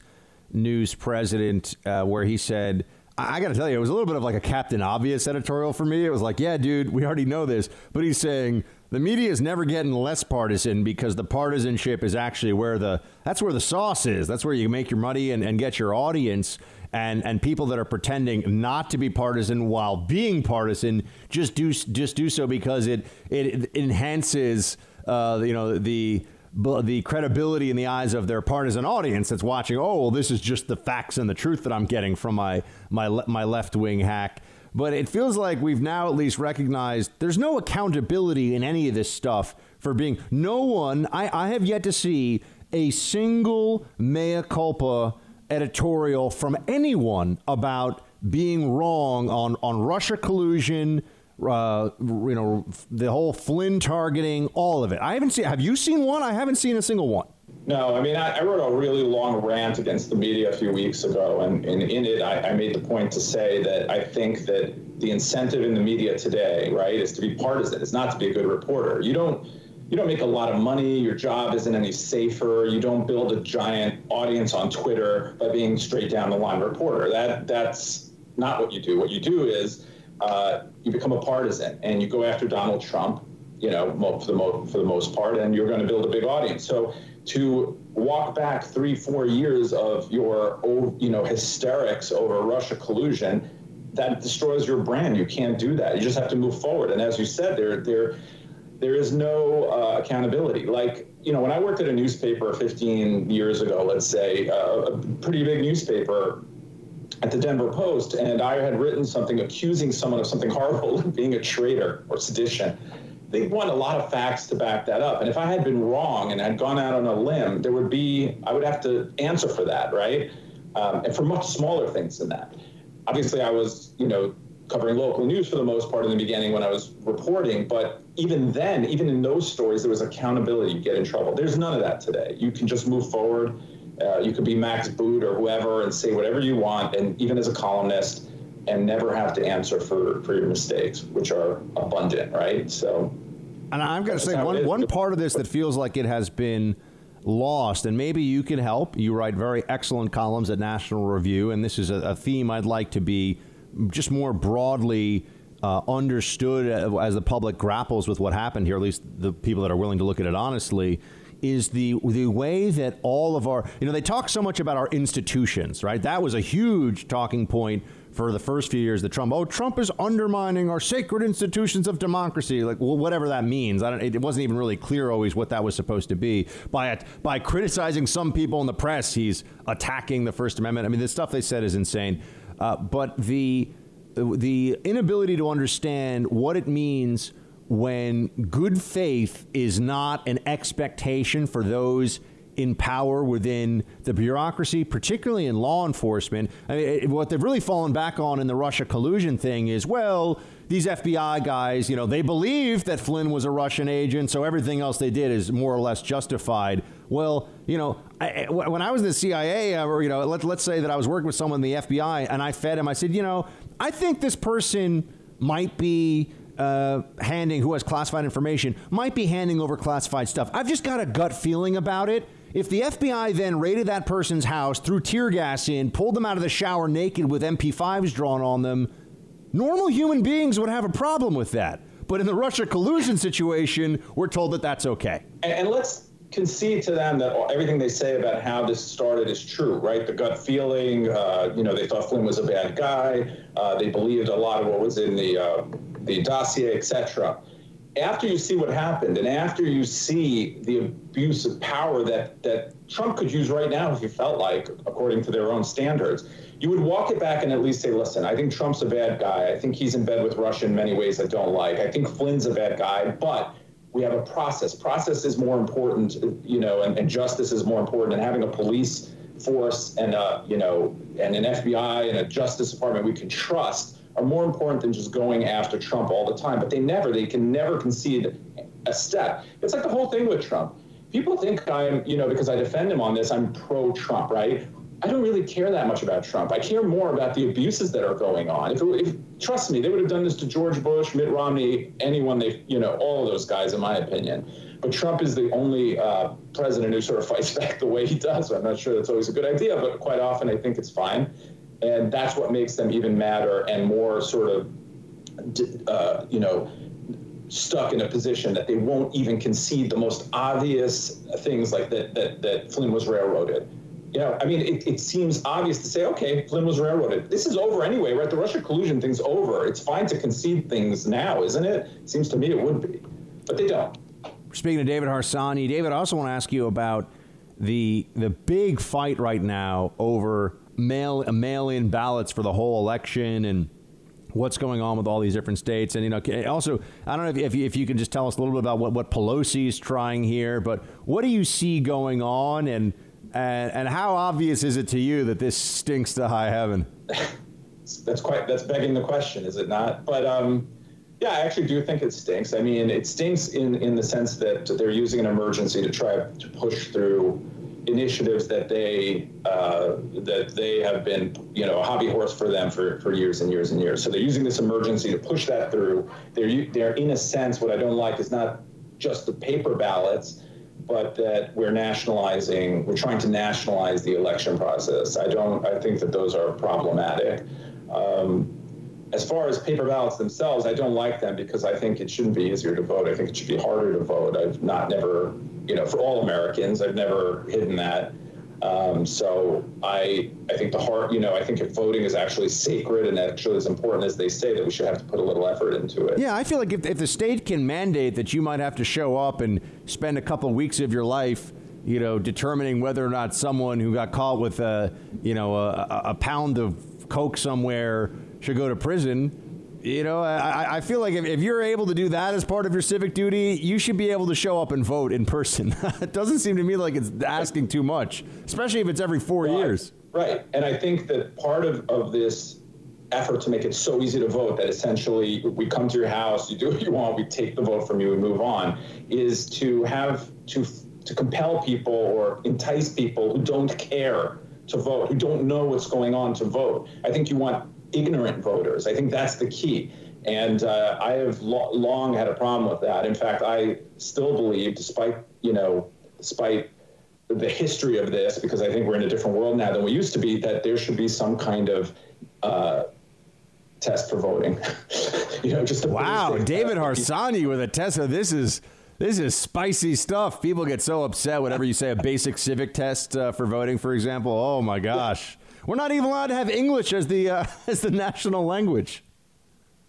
News president uh, where he said. I got to tell you, it was a little bit of like a Captain Obvious editorial for me. It was like, yeah, dude, we already know this. But he's saying the media is never getting less partisan because the partisanship is actually where the that's where the sauce is. That's where you make your money and, and get your audience. And and people that are pretending not to be partisan while being partisan just do just do so because it it enhances uh, you know the the credibility in the eyes of their partisan audience that's watching. Oh, well, this is just the facts and the truth that I'm getting from my my my left wing hack. But it feels like we've now at least recognized there's no accountability in any of this stuff for being no one. I, I have yet to see a single mea culpa editorial from anyone about being wrong on, on Russia collusion, uh, you know, the whole Flynn targeting, all of it. I haven't seen. Have you seen one? I haven't seen a single one. No, I mean, I, I, wrote a really long rant against the media a few weeks ago, and, and in it, I, I, made the point to say that I think that the incentive in the media today, right, is to be partisan. It's not to be a good reporter. You don't you don't make a lot of money. Your job isn't any safer. You don't build a giant audience on Twitter by being straight down the line reporter. That that's not what you do. What you do is uh, you become a partisan and you go after Donald Trump. You know, for the mo- for the most part, and you're going to build a big audience. So to walk back three, four years of your, you know, hysterics over Russia collusion, that destroys your brand. You can't do that. You just have to move forward. And as you said, there, there, there is no uh, accountability. Like, you know, when I worked at a newspaper 15 years ago, let's say, uh, a pretty big newspaper at the Denver Post, and I had written something accusing someone of something horrible, being a traitor or sedition they want a lot of facts to back that up. And if I had been wrong and had gone out on a limb, there would be, I would have to answer for that, right? Um, and for much smaller things than that. Obviously, I was, you know, covering local news for the most part in the beginning when I was reporting, but even then, even in those stories, there was accountability. You get in trouble. There's none of that today. You can just move forward. Uh, you could be Max Boot or whoever and say whatever you want, and even as a columnist, and never have to answer for, for your mistakes, which are abundant, right? So, and I'm going to say one one part of this that feels like it has been lost, and maybe you can help. You write very excellent columns at National Review, and this is a, a theme I'd like to be just more broadly. Uh, understood as the public grapples with what happened here, at least the people that are willing to look at it honestly, is the the way that all of our you know they talk so much about our institutions, right? That was a huge talking point for the first few years that Trump, oh, Trump is undermining our sacred institutions of democracy, like well, whatever that means. It wasn't even really clear always what that was supposed to be. By by criticizing some people in the press, he's attacking the First Amendment. I mean, the stuff they said is insane. Uh, but the the inability to understand what it means when good faith is not an expectation for those in power within the bureaucracy, particularly in law enforcement. I mean, what they've really fallen back on in the Russia collusion thing is, well, these FBI guys, you know, they believe that Flynn was a Russian agent, so everything else they did is more or less justified. Well, you know, I, when I was in the CIA, or you know, let, let's say that I was working with someone in the FBI, and I fed him. I said, you know, I think this person might be uh, handing who has classified information might be handing over classified stuff. I've just got a gut feeling about it. If the FBI then raided that person's house, threw tear gas in, pulled them out of the shower naked with MP5s drawn on them, normal human beings would have a problem with that. But in the Russia collusion situation, we're told that that's okay. And, and let's concede to them that everything they say about how this started is true, right? The gut feeling, uh, you know, they thought Flynn was a bad guy. Uh, they believed a lot of what was in the uh, the dossier, etc after you see what happened and after you see the abuse of power that, that Trump could use right now if he felt like, according to their own standards, you would walk it back and at least say, listen, I think Trump's a bad guy. I think he's in bed with Russia in many ways I don't like. I think Flynn's a bad guy, but we have a process. Process is more important, you know, and, and justice is more important. And having a police force and, a, you know, and an FBI and a Justice Department we can trust are more important than just going after Trump all the time. But they never, they can never concede a step. It's like the whole thing with Trump. People think I'm, you know, because I defend him on this, I'm pro Trump, right? I don't really care that much about Trump. I care more about the abuses that are going on. If, if trust me, they would have done this to George Bush, Mitt Romney, anyone they, you know, all of those guys, in my opinion. But Trump is the only uh, president who sort of fights back the way he does. I'm not sure that's always a good idea, but quite often I think it's fine and that's what makes them even madder and more sort of, uh, you know, stuck in a position that they won't even concede the most obvious things like that that, that Flynn was railroaded. Know, I mean, it, it seems obvious to say, okay, Flynn was railroaded. This is over anyway, right? The Russia collusion thing's over. It's fine to concede things now, isn't it? it seems to me it would be, but they don't. Speaking of David Harsanyi, David, I also want to ask you about the the big fight right now over mail mail in ballots for the whole election and what's going on with all these different states. And, you know, also, I don't know if, if, you, if you can just tell us a little bit about what, what Pelosi is trying here, but what do you see going on and, and, and how obvious is it to you that this stinks to high heaven? that's quite, that's begging the question, is it not? But, um, yeah, I actually do think it stinks. I mean, it stinks in, in the sense that they're using an emergency to try to push through initiatives that they uh, that they have been you know a hobby horse for them for, for years and years and years. So they're using this emergency to push that through. They're they're in a sense what I don't like is not just the paper ballots, but that we're nationalizing. We're trying to nationalize the election process. I don't. I think that those are problematic. Um, as far as paper ballots themselves, I don't like them because I think it shouldn't be easier to vote. I think it should be harder to vote. I've not never, you know, for all Americans, I've never hidden that. Um, so I, I think the heart, you know, I think if voting is actually sacred and actually as important as they say, that we should have to put a little effort into it. Yeah, I feel like if, if the state can mandate that you might have to show up and spend a couple weeks of your life, you know, determining whether or not someone who got caught with a, you know, a, a pound of coke somewhere should go to prison. You know, I, I feel like if, if, you're able to do that as part of your civic duty, you should be able to show up and vote in person. it doesn't seem to me like it's asking too much, especially if it's every four right. years. Right. And I think that part of, of this effort to make it so easy to vote that essentially we come to your house, you do what you want, we take the vote from you and move on, is to have to to compel people or entice people who don't care to vote, who don't know what's going on to vote. I think you want ignorant voters. I think that's the key. And uh, I have lo- long had a problem with that. In fact, I still believe, despite you know, despite the history of this, because I think we're in a different world now than we used to be, that there should be some kind of uh, test for voting. you know, just wow, David Harsanyi with a test. This is this is spicy stuff. People get so upset whenever you say a basic civic test uh, for voting, for example. Oh my gosh. We're not even allowed to have English as the uh, as the national language.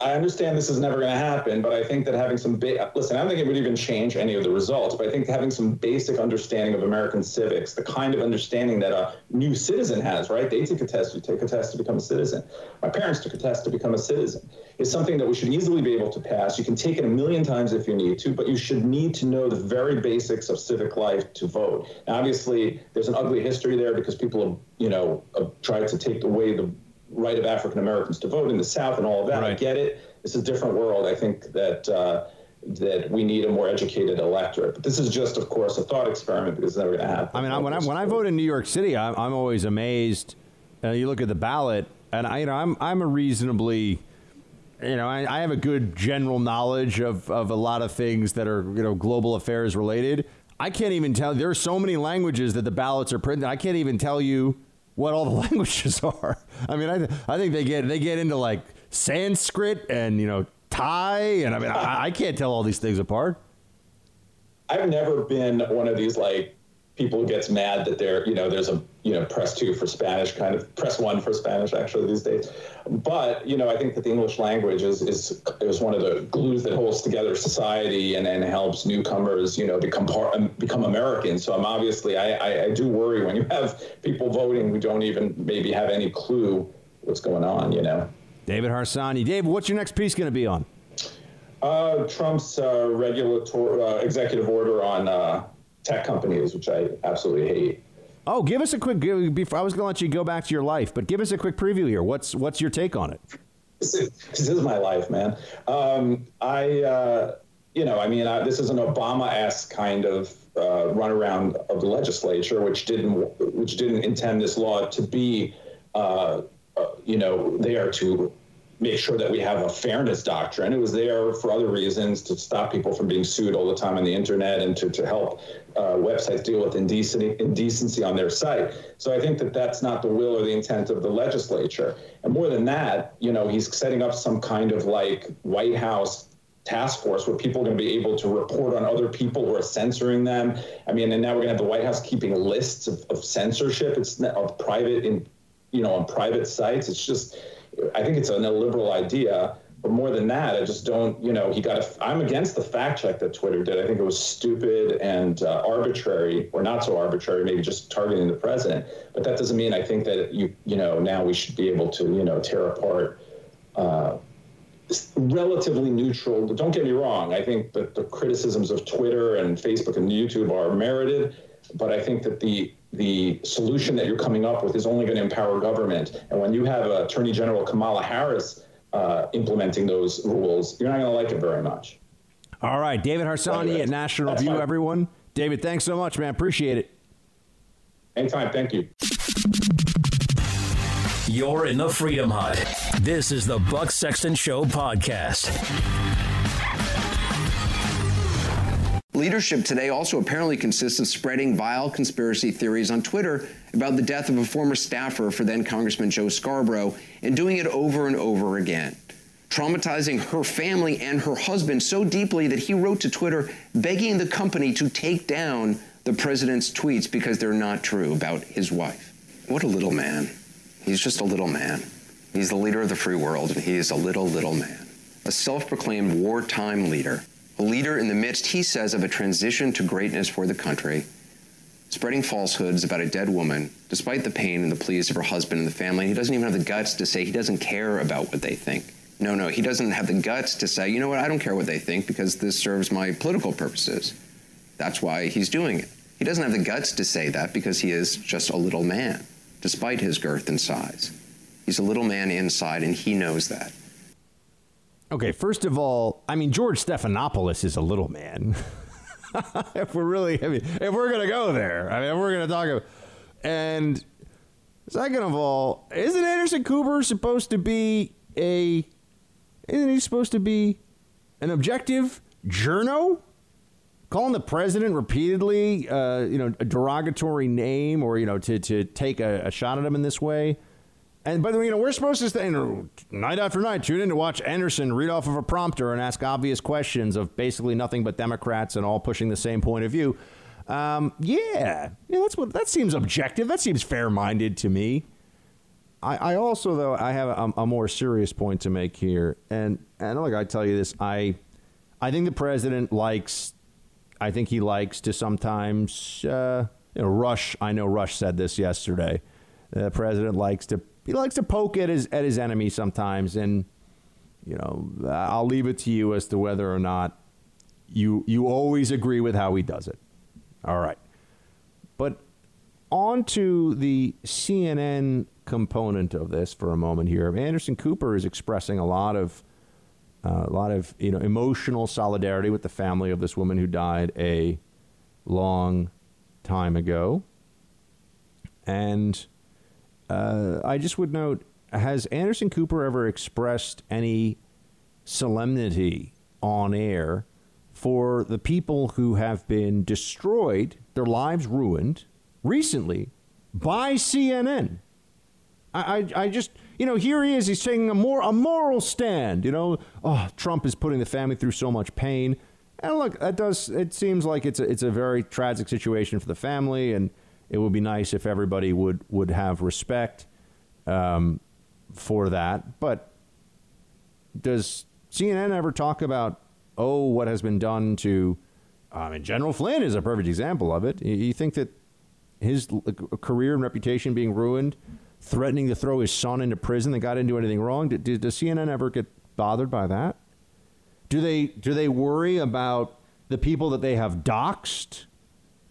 I understand this is never going to happen, but I think that having some ba- listen, I don't think it would even change any of the results, but I think having some basic understanding of American civics, the kind of understanding that a new citizen has, right? They take a test, you take a test to become a citizen. My parents took a test to become a citizen. Is something that we should easily be able to pass. You can take it a million times if you need to, but you should need to know the very basics of civic life to vote. Now, obviously, there's an ugly history there because people have, you know, have tried to take away the right of African Americans to vote in the South and all of that. Right. I get it. It's a different world. I think that uh, that we need a more educated electorate. But this is just, of course, a thought experiment because it's never going to happen. I mean, I, when I when I vote in New York City, I'm, I'm always amazed. Uh, you look at the ballot, and I, you know, I'm I'm a reasonably you know, I, I, have a good general knowledge of, of a lot of things that are, you know, global affairs related. I can't even tell. There are so many languages that the ballots are printed. I can't even tell you what all the languages are. I mean, I, I think they get they get into like Sanskrit and you know Thai, and I mean, I, I can't tell all these things apart. I've never been one of these like people gets mad that there, you know, there's a, you know, press two for Spanish kind of press one for Spanish actually these days. But, you know, I think that the English language is, is, is one of the glues that holds together society and, and helps newcomers, you know, become part, um, become Americans. So I'm obviously, I, I, I do worry when you have people voting who don't even maybe have any clue what's going on, you know. David Harsanyi. David, what's your next piece going to be on? Uh, Trump's uh, regulatory uh, executive order on uh, tech companies, which I absolutely hate. Oh, give us a quick. Before I was going to let you go back to your life, but give us a quick preview here. What's what's your take on it? This is, this is my life, man. Um, I, uh, you know, I mean, I, this is an Obama-esque kind of uh, runaround of the legislature, which didn't which didn't intend this law to be, uh, uh you know, there to make sure that we have a fairness doctrine. It was there for other reasons to stop people from being sued all the time on the internet and to, to help uh, websites deal with indecency, indecency on their site. So I think that that's not the will or the intent of the legislature. And more than that, you know, he's setting up some kind of like White House task force where people are going to be able to report on other people who are censoring them. I mean, and now we're going to have the White House keeping lists of, of censorship. It's of private in, you know, on private sites. It's just, I think it's an illiberal idea. But more than that, I just don't, you know, he got a, I'm against the fact check that Twitter did. I think it was stupid and uh, arbitrary, or not so arbitrary, maybe just targeting the president. But that doesn't mean I think that you, you know, now we should be able to, you know, tear apart uh, relatively neutral. Don't get me wrong. I think that the criticisms of Twitter and Facebook and YouTube are merited, but I think that the the solution that you're coming up with is only going to empower government. And when you have Attorney General Kamala Harris uh, implementing those rules, you're not going to like it very much. All right, David Harsanyi at National View, fine. everyone. David, thanks so much, man. Appreciate it. Anytime. Thank you. You're in the Freedom Hut. This is the Buck Sexton Show podcast. Leadership today also apparently consists of spreading vile conspiracy theories on Twitter about the death of a former staffer for then Congressman Joe Scarborough and doing it over and over again. Traumatizing her family and her husband so deeply that he wrote to Twitter begging the company to take down the president's tweets because they're not true about his wife. What a little man. He's just a little man. He's the leader of the free world, and he is a little, little man. A self proclaimed wartime leader a leader in the midst, he says, of a transition to greatness for the country, spreading falsehoods about a dead woman, despite the pain and the pleas of her husband and the family. He doesn't even have the guts to say he doesn't care about what they think. No, no, he doesn't have the guts to say, you know what, I don't care what they think because this serves my political purposes. That's why he's doing it. He doesn't have the guts to say that because he is just a little man, despite his girth and size. He's a little man inside, and he knows that. Okay, first of all, I mean George Stephanopoulos is a little man. if we're really, I mean, if we're gonna go there, I mean, we're gonna talk about, and second of all, isn't Anderson Cooper supposed to be a? Isn't he supposed to be an objective journo? Calling the president repeatedly, uh, you know, a derogatory name, or you know, to to take a, a shot at him in this way. And but you know we're supposed to stay night after night tune in to watch Anderson read off of a prompter and ask obvious questions of basically nothing but Democrats and all pushing the same point of view. Um, yeah, yeah, that's what that seems objective. That seems fair minded to me. I, I, also though I have a, a, more serious point to make here, and and like I tell you this, I I think the president likes, I think he likes to sometimes uh, you know, Rush. I know Rush said this yesterday. The president likes to he likes to poke at his at his enemy sometimes, and you know I'll leave it to you as to whether or not you you always agree with how he does it. All right, but on to the CNN component of this for a moment here. Anderson Cooper is expressing a lot of uh, a lot of you know emotional solidarity with the family of this woman who died a long time ago, and uh, I just would note has Anderson Cooper ever expressed any solemnity on air for the people who have been destroyed, their lives ruined recently by CNN? I, I, I just, you know, here he is. He's taking a more a moral stand. You know, oh, Trump is putting the family through so much pain. And look, that does. It seems like it's a, it's a very tragic situation for the family, and it would be nice if everybody would would have respect um, for that. But does CNN ever talk about oh what has been done to? I mean, General Flynn is a perfect example of it. You think that his career and reputation being ruined, threatening to throw his son into prison that got into anything wrong? Does CNN ever get bothered by that? Do they do they worry about the people that they have doxxed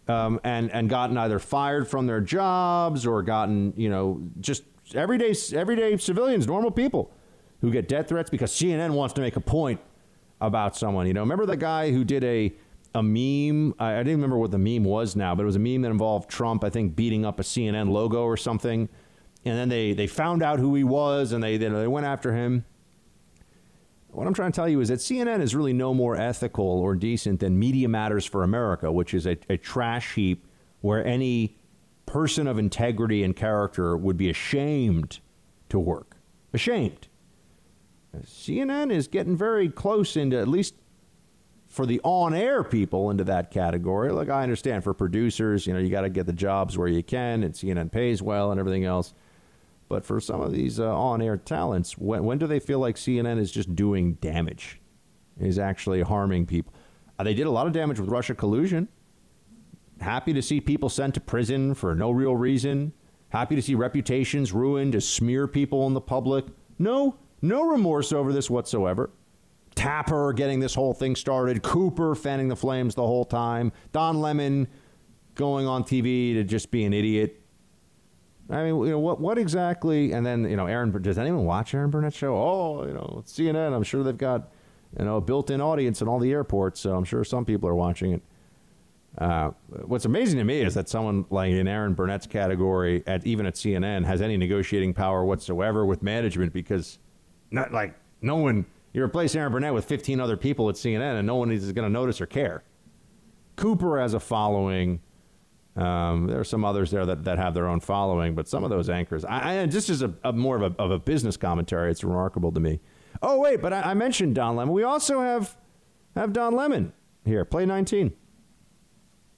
um, and and gotten either fired from their jobs or gotten you know just everyday everyday civilians, normal people who get death threats because CNN wants to make a point about someone. You know, remember the guy who did a a meme? I, I didn't remember what the meme was now, but it was a meme that involved Trump, I think, beating up a CNN logo or something. And then they they found out who he was, and they they, they went after him. What I'm trying to tell you is that CNN is really no more ethical or decent than Media Matters for America, which is a, a trash heap where any person of integrity and character would be ashamed to work. Ashamed. CNN is getting very close into at least for the on-air people into that category. Like I understand for producers, you know, you got to get the jobs where you can, and CNN pays well and everything else. But for some of these uh, on-air talents, when, when do they feel like CNN is just doing damage, is actually harming people? Uh, they did a lot of damage with Russia collusion. Happy to see people sent to prison for no real reason. Happy to see reputations ruined to smear people in the public. No, no remorse over this whatsoever. Tapper getting this whole thing started. Cooper fanning the flames the whole time. Don Lemon going on TV to just be an idiot. I mean, you know what? What exactly? And then you know, Erin. Does anyone watch Erin Burnett's show? Oh, you know, CNN. I'm sure they've got you know a built-in audience in all the airports, so I'm sure some people are watching it. Uh, what's amazing to me is that someone like in Erin Burnett's category, at even at CNN, has any negotiating power whatsoever with management because, not like no one. You replace Erin Burnett with 15 other people at CNN, and no one is going to notice or care. Cooper has a following. Um, there are some others there that, that have their own following, but some of those anchors, I, I just as a, a more of a, of a business commentary, it's remarkable to me. Oh wait, but I, I mentioned Don Lemon. We also have have Don Lemon here. Play 19.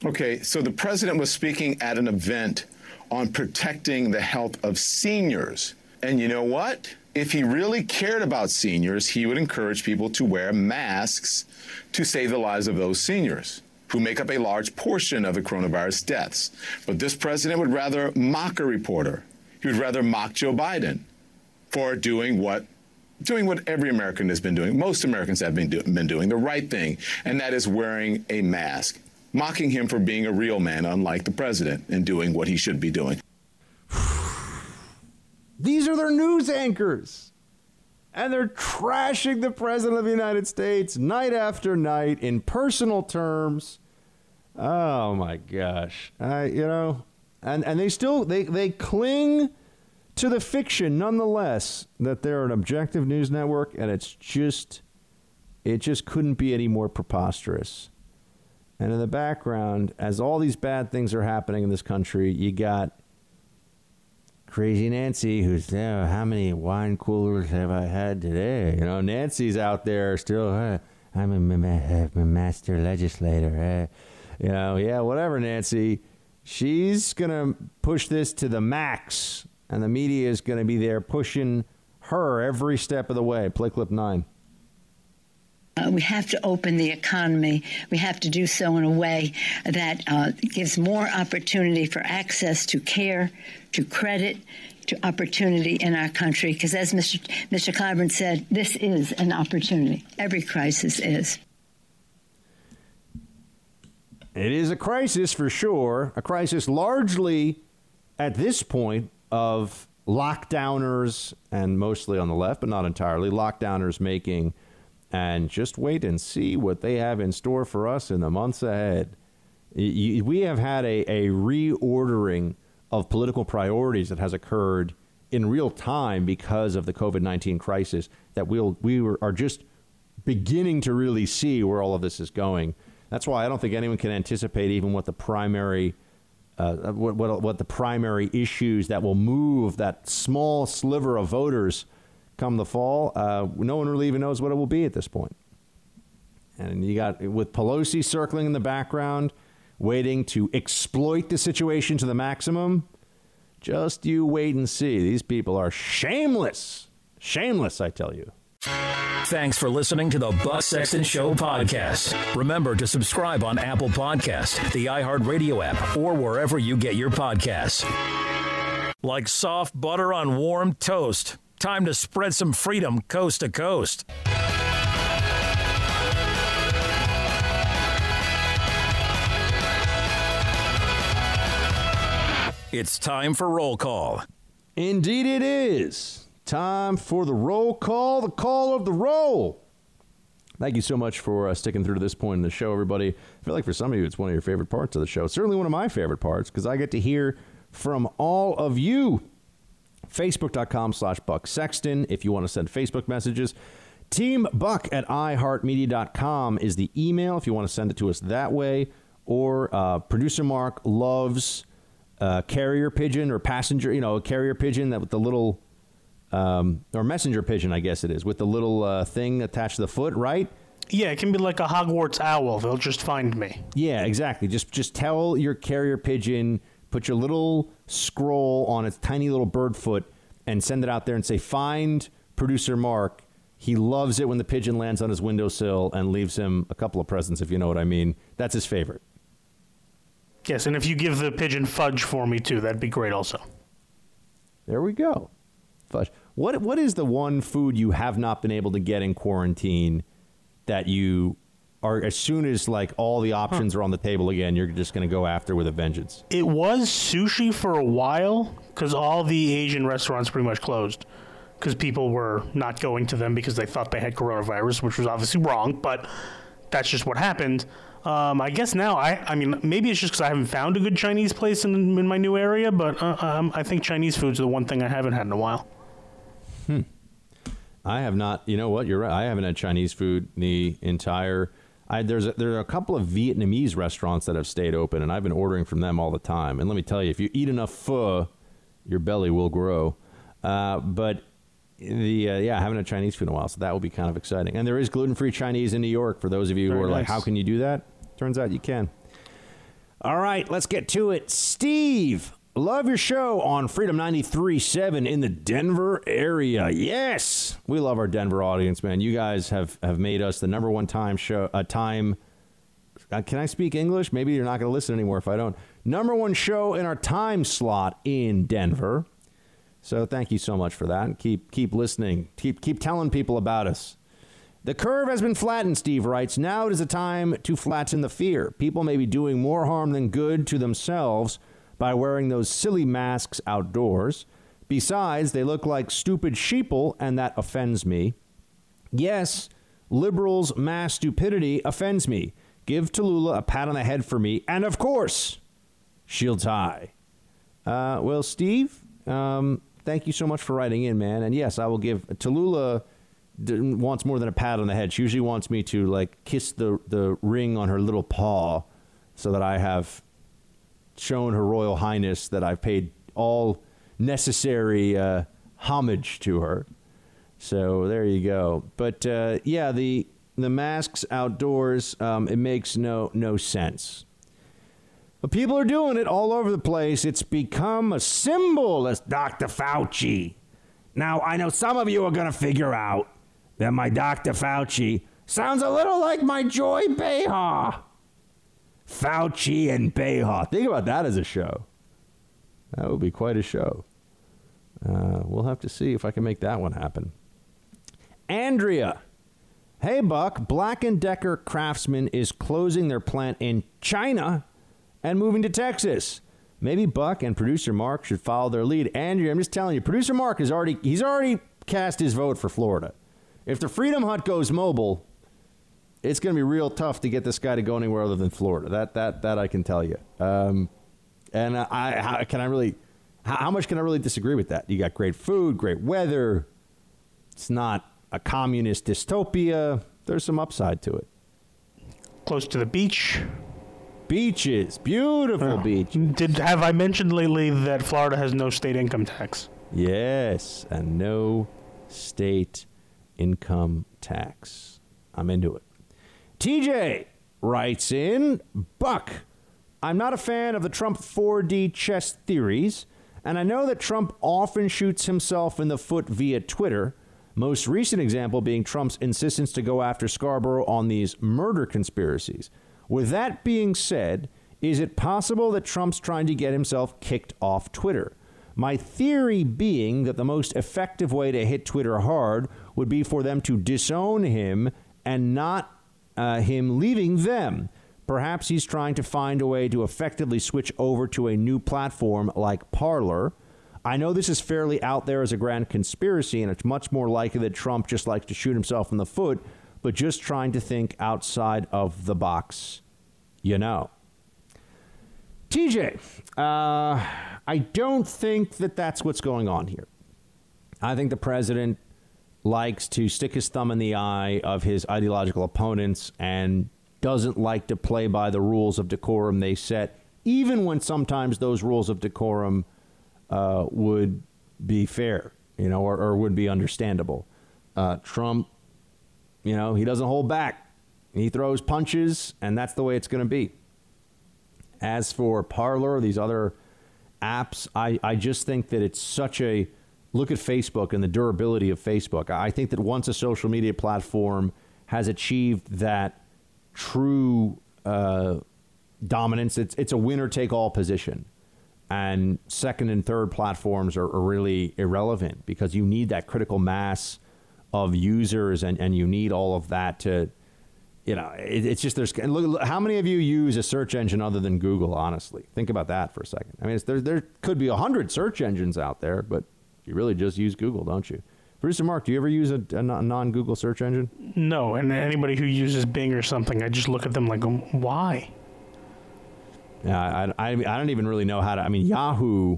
Okay, so the president was speaking at an event on protecting the health of seniors. And you know what? If he really cared about seniors, he would encourage people to wear masks to save the lives of those seniors who make up a large portion of the coronavirus deaths. But this president would rather mock a reporter. He would rather mock Joe Biden for doing what doing what every American has been doing. Most Americans have been, do, been doing the right thing, and that is wearing a mask mocking him for being a real man, unlike the president, and doing what he should be doing. These are their news anchors. And they're trashing the President of the United States night after night in personal terms. Oh my gosh. I, you know, and, and they still they, they cling to the fiction nonetheless that they're an objective news network and it's just it just couldn't be any more preposterous. And in the background, as all these bad things are happening in this country, you got Crazy Nancy, who's there. How many wine coolers have I had today? You know, Nancy's out there still. Uh, I'm a, a, master legislator. Uh, you know, yeah, whatever, Nancy. She's going to push this to the max, and the media is going to be there pushing her every step of the way. Play clip nine. Uh, we have to open the economy. We have to do so in a way that uh, gives more opportunity for access to care, to credit, to opportunity in our country. Because as Mr. Mr. Clyburn said, this is an opportunity. Every crisis is. It is a crisis for sure. A crisis largely at this point of lockdowners and mostly on the left, but not entirely, lockdowners making and just wait and see what they have in store for us in the months ahead. We have had a, a reordering of political priorities that has occurred in real time because of the COVID 19 crisis that we'll, we are just beginning to really see where all of this is going. That's why I don't think anyone can anticipate even what the primary. Uh, what, what, what the primary issues that will move that small sliver of voters come the fall, uh, no one really even knows what it will be at this point. And you got with Pelosi circling in the background, waiting to exploit the situation to the maximum. Just you wait and see. These people are shameless. Shameless, I tell you. Thanks for listening to the Buck Sexton Show podcast. Remember to subscribe on Apple Podcast, the iHeartRadio app, or wherever you get your podcasts. Like soft butter on warm toast. Time to spread some freedom coast to coast. It's time for roll call. Indeed, it is. Time for the roll call, the call of the roll. Thank you so much for uh, sticking through to this point in the show, everybody. I feel like for some of you, it's one of your favorite parts of the show. Certainly one of my favorite parts because I get to hear from all of you Facebook.com slash Buck Sexton if you want to send Facebook messages. Team Buck at iHeartMedia.com is the email if you want to send it to us that way. Or uh, producer Mark loves uh, carrier pigeon or passenger, you know, carrier pigeon that with the little um, or messenger pigeon, I guess it is, with the little uh, thing attached to the foot, right? Yeah, it can be like a Hogwarts owl. They'll just find me. Yeah, exactly. Just just tell your carrier pigeon, put your little scroll on its tiny little bird foot, and send it out there and say, "Find producer Mark." He loves it when the pigeon lands on his windowsill and leaves him a couple of presents, if you know what I mean. That's his favorite. Yes, and if you give the pigeon fudge for me too, that'd be great also. There we go. Fudge. What what is the one food you have not been able to get in quarantine that you are as soon as like all the options are on the table again, you're just going to go after with a vengeance? It was sushi for a while because all the Asian restaurants pretty much closed because people were not going to them because they thought they had coronavirus, which was obviously wrong, but that's just what happened. Um, I guess now I, I mean, maybe it's just because I haven't found a good Chinese place in, in my new area, but uh, um, I think Chinese food's the one thing I haven't had in a while. I have not. You know what? You're right. I haven't had Chinese food the entire. I, there's a, there are a couple of Vietnamese restaurants that have stayed open, and I've been ordering from them all the time. And let me tell you, if you eat enough pho, your belly will grow. Uh, but the uh, yeah, I haven't had Chinese food in a while, so that will be kind of exciting. And there is gluten free Chinese in New York for those of you Very who are like, how can you do that? Turns out you can. All right, let's get to it. Steve, love your show on Freedom 93.7 in the Denver area. Yes, we love our Denver audience, man. You guys have, have made us the number one time show, a time. Uh, can I speak English? Maybe you're not going to listen anymore if I don't. Number one show in our time slot in Denver. So thank you so much for that. Keep keep listening. Keep keep telling people about us. The curve has been flattened, Steve writes. Now it is a time to flatten the fear. People may be doing more harm than good to themselves by wearing those silly masks outdoors. Besides, they look like stupid sheeple, and that offends me. Yes, liberals' mass stupidity offends me. Give Tallulah a pat on the head for me, and of course, she'll tie. Uh, well, Steve, um, thank you so much for writing in, man. And yes, I will give Tallulah wants more than a pat on the head. She usually wants me to like kiss the the ring on her little paw, so that I have shown her royal highness that I've paid all necessary uh, homage to her. So there you go. But uh, yeah, the the masks outdoors, um, it makes no no sense. But people are doing it all over the place. It's become a symbol, as Dr. Fauci. Now, I know some of you are going to figure out that my Dr. Fauci sounds a little like my Joy Behar. Fauci and Behar. Think about that as a show. That would be quite a show. Uh, we'll have to see if I can make that one happen. Andrea. Hey, Buck. Black & Decker Craftsman is closing their plant in China and moving to Texas. Maybe Buck and producer Mark should follow their lead. Andrea, I'm just telling you, producer Mark is already he's already cast his vote for Florida. If the Freedom Hut goes mobile, it's going to be real tough to get this guy to go anywhere other than Florida. That that that I can tell you. Um, and I how, can I really how, how much can I really disagree with that? You got great food, great weather. It's not a communist dystopia. There's some upside to it. Close to the beach. Beaches, beautiful beach. Did have I mentioned lately that Florida has no state income tax? Yes, and no state income tax. I'm into it. TJ writes in Buck, I'm not a fan of the Trump 4D chess theories, and I know that Trump often shoots himself in the foot via Twitter. Most recent example being Trump's insistence to go after Scarborough on these murder conspiracies. With that being said, is it possible that Trump's trying to get himself kicked off Twitter? My theory being that the most effective way to hit Twitter hard would be for them to disown him and not uh, him leaving them. Perhaps he's trying to find a way to effectively switch over to a new platform like Parler. I know this is fairly out there as a grand conspiracy, and it's much more likely that Trump just likes to shoot himself in the foot, but just trying to think outside of the box, you know. TJ, uh, I don't think that that's what's going on here. I think the president likes to stick his thumb in the eye of his ideological opponents and doesn't like to play by the rules of decorum they set, even when sometimes those rules of decorum uh, would be fair you know, or, or would be understandable. Uh, Trump, you know, he doesn't hold back. He throws punches, and that's the way it's going to be. As for Parler, these other apps, I, I just think that it's such a look at Facebook and the durability of Facebook. I think that once a social media platform has achieved that true uh, dominance, it's, it's a winner take all position. And second and third platforms are, are really irrelevant because you need that critical mass of users and, and you need all of that to you know, it, it's just there's look, how many of you use a search engine other than Google? Honestly, think about that for a second. I mean, there there could be a hundred search engines out there, but you really just use Google, don't you? Producer Mark, do you ever use a, a non Google search engine? No, and anybody who uses Bing or something, I just look at them like, why? Yeah, I, I, I don't even really know how to. I mean, Yahoo.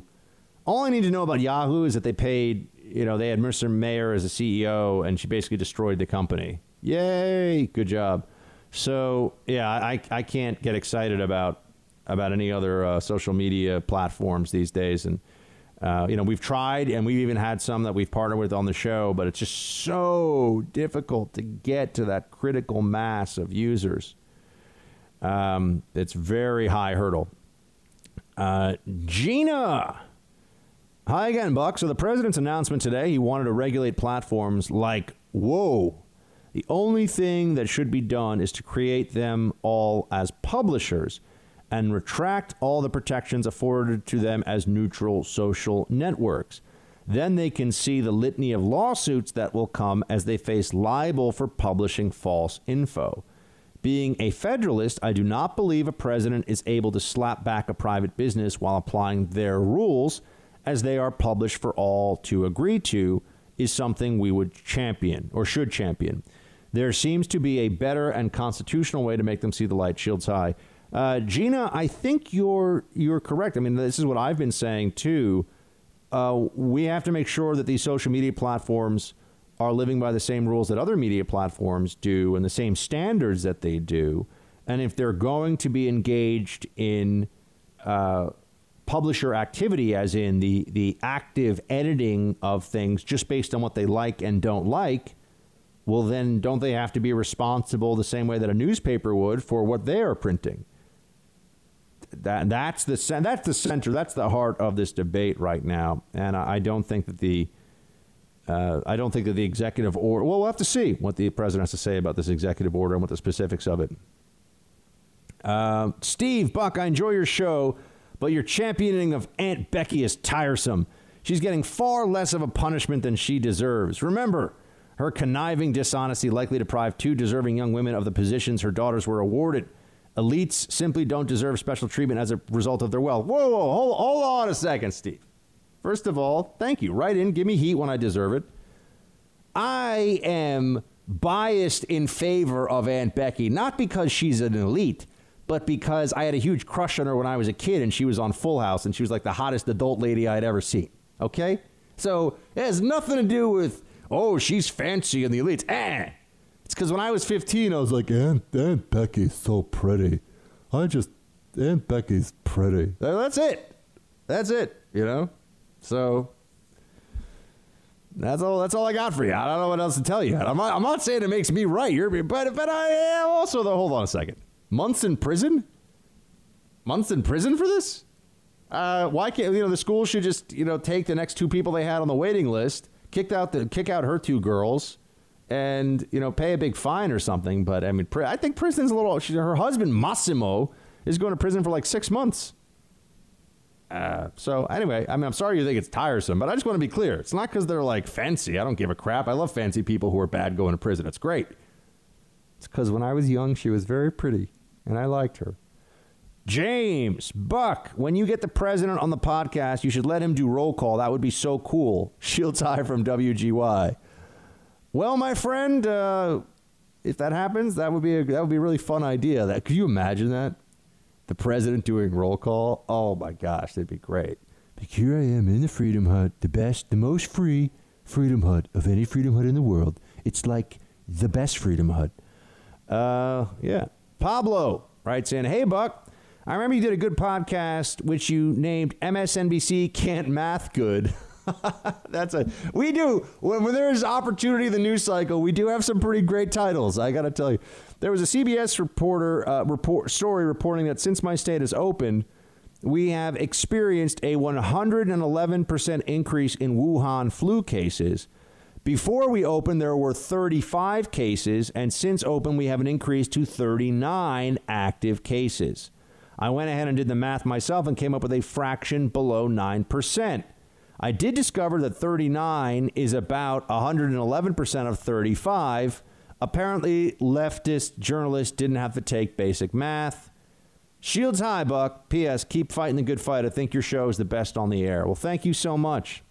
All I need to know about Yahoo is that they paid, you know, they had Marissa Mayer as a CEO, and she basically destroyed the company. Yay! Good job. So yeah, I, I can't get excited about about any other uh, social media platforms these days. And uh, you know, we've tried, and we've even had some that we've partnered with on the show, but it's just so difficult to get to that critical mass of users. Um, it's very high hurdle. Uh, Gina. Hi again, Buck. So the president's announcement today, he wanted to regulate platforms like, whoa, the only thing that should be done is to create them all as publishers and retract all the protections afforded to them as neutral social networks. Then they can see the litany of lawsuits that will come as they face libel for publishing false info. Being a federalist, I do not believe a president is able to slap back a private business while applying their rules as they are published for all to agree to is something we would champion or should champion. There seems to be a better and constitutional way to make them see the light. Shields high. Uh, Gina, I think you're you're correct. I mean, this is what I've been saying too. Uh, we have to make sure that these social media platforms are living by the same rules that other media platforms do and the same standards that they do. And if they're going to be engaged in uh, publisher activity, as in the, the active editing of things just based on what they like and don't like, well, then don't they have to be responsible the same way that a newspaper would for what they are printing? That, that's, the, that's the center, that's the heart of this debate right now. And I, I don't think that the uh, I don't think that the executive order. Well, we'll have to see what the president has to say about this executive order and what the specifics of it. Uh, Steve Buck, I enjoy your show, but your championing of Aunt Becky is tiresome. She's getting far less of a punishment than she deserves. Remember, her conniving dishonesty likely deprived two deserving young women of the positions her daughters were awarded. Elites simply don't deserve special treatment as a result of their wealth. Whoa, whoa, hold, hold on a second, Steve. First of all, thank you. Write in, give me heat when I deserve it. I am biased in favor of Aunt Becky, not because she's an elite, but because I had a huge crush on her when I was a kid and she was on Full House and she was like the hottest adult lady I'd ever seen. Okay? So it has nothing to do with oh, she's fancy in the elites. Eh. It's because when I was 15, I was like, Aunt, Aunt Becky's so pretty. I just, Aunt Becky's pretty. That's it. That's it, you know? So that's all. That's all I got for you. I don't know what else to tell you. I'm not, I'm not saying it makes me right. You're, but but I am also though. Hold on a second. Months in prison. Months in prison for this. Uh, why can't you know the school should just you know take the next two people they had on the waiting list kicked out the kick out her two girls and you know pay a big fine or something. But I mean, I think prison's a little. She, her husband Massimo is going to prison for like six months. Uh, so anyway, I mean, I'm sorry you think it's tiresome, but I just want to be clear. It's not because they're like fancy. I don't give a crap. I love fancy people who are bad going to prison. It's great. It's because when I was young, she was very pretty, and I liked her. James Buck, when you get the president on the podcast, you should let him do roll call. That would be so cool. Shields high from WGY. Well, my friend, uh, if that happens, that would be a, that would be a really fun idea. That could you imagine that? The president doing roll call. Oh my gosh, that'd be great. Like here I am in the Freedom Hut, the best, the most free Freedom Hut of any Freedom Hut in the world. It's like the best Freedom Hut. Uh, yeah. Pablo writes in, "Hey Buck, I remember you did a good podcast which you named MSNBC Can't Math Good. That's a we do when, when there's opportunity in the news cycle. We do have some pretty great titles. I got to tell you, there was a CBS reporter uh, report story reporting that since my state has opened, we have experienced a 111 percent increase in Wuhan flu cases. Before we opened, there were 35 cases, and since open, we have an increase to 39 active cases. I went ahead and did the math myself and came up with a fraction below 9%. I did discover that 39 is about 111% of 35. Apparently, leftist journalists didn't have to take basic math. Shields high, Buck. P.S. Keep fighting the good fight. I think your show is the best on the air. Well, thank you so much.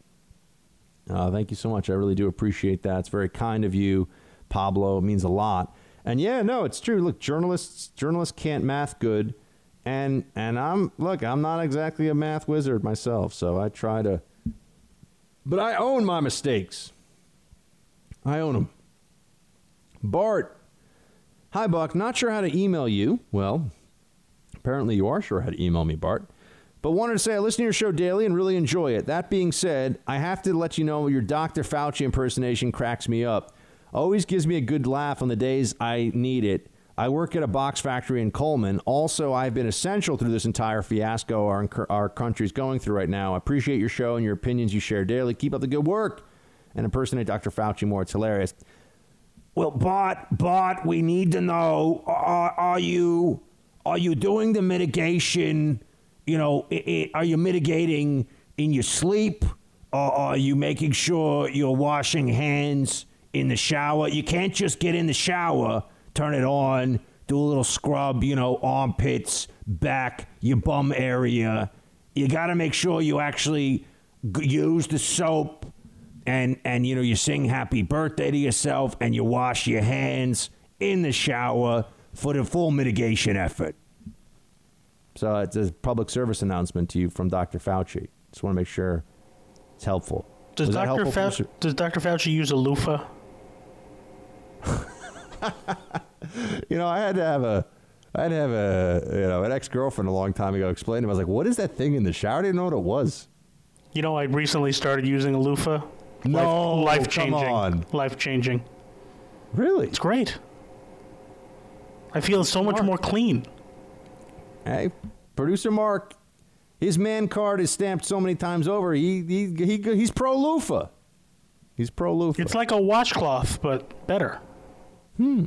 Uh, thank you so much. I really do appreciate that. It's very kind of you, Pablo. It means a lot. And yeah, no, it's true. Look, journalists journalists can't math good, and and I'm look, I'm not exactly a math wizard myself, so I try to. But I own my mistakes. I own them. Bart, hi Buck. Not sure how to email you. Well, apparently you are sure how to email me, Bart. But wanted to say I listen to your show daily and really enjoy it. That being said, I have to let you know your Dr. Fauci impersonation cracks me up. Always gives me a good laugh on the days I need it. I work at a box factory in Coleman. Also, I've been essential through this entire fiasco our, our country's going through right now. I appreciate your show and your opinions you share daily. Keep up the good work and impersonate Dr. Fauci more. It's hilarious. Well, but, but we need to know: Are, are you are you doing the mitigation? you know, it, it, are you mitigating in your sleep? Or are you making sure you're washing hands in the shower? You can't just get in the shower, turn it on, do a little scrub, you know, armpits, back, your bum area. You got to make sure you actually g- use the soap and and you know you sing happy birthday to yourself and you wash your hands in the shower for the full mitigation effort. So uh, it's a public service announcement to you from Dr. Fauci. Just want to make sure it's helpful. Does Dr. Fauci, does Dr. Fauci use a loofah? you know, I had to have a, I had to have a, you know, an ex girlfriend a long time ago explain to me. I was like, "What is that thing in the shower?" I didn't know what it was. You know, I recently started using a loofah. No, life changing. Life changing. Really? It's great. I feel so much more clean. Hey, producer Mark, his man card is stamped so many times over. He, he, he he's pro loofah. He's pro loofah. It's like a washcloth, but better. Hmm.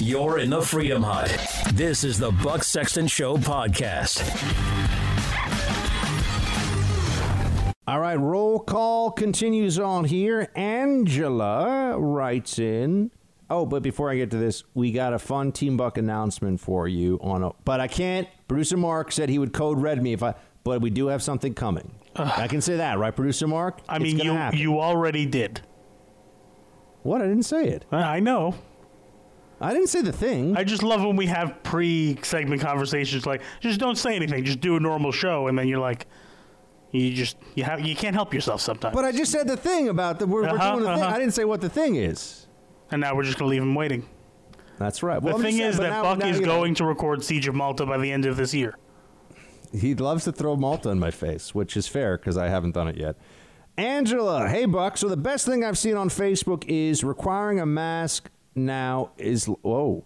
You're in the Freedom Hut. This is the Buck Sexton Show podcast. All right, roll call continues on here. Angela writes in. Oh, but before I get to this, we got a fun Team Buck announcement for you on a. But I can't. Producer Mark said he would code red me if I. But we do have something coming. I can say that, right, Producer Mark? I It's mean, you happen. you already did. What? I didn't say it. I know. I didn't say the thing. I just love when we have pre-segment conversations like, just don't say anything, just do a normal show, and then you're like, you just you have you can't help yourself sometimes. But I just said the thing about the we're, we're Uh-huh, doing the thing. uh-huh. I didn't say what the thing is. And now we're just gonna leave him waiting. That's right. The I'm thing just saying, is but that now- Buck now, is you know, going to record Siege of Malta by the end of this year. He loves to throw Malta in my face, which is fair because I haven't done it yet. Angela, hey Buck. So the best thing I've seen on Facebook is requiring a mask now is whoa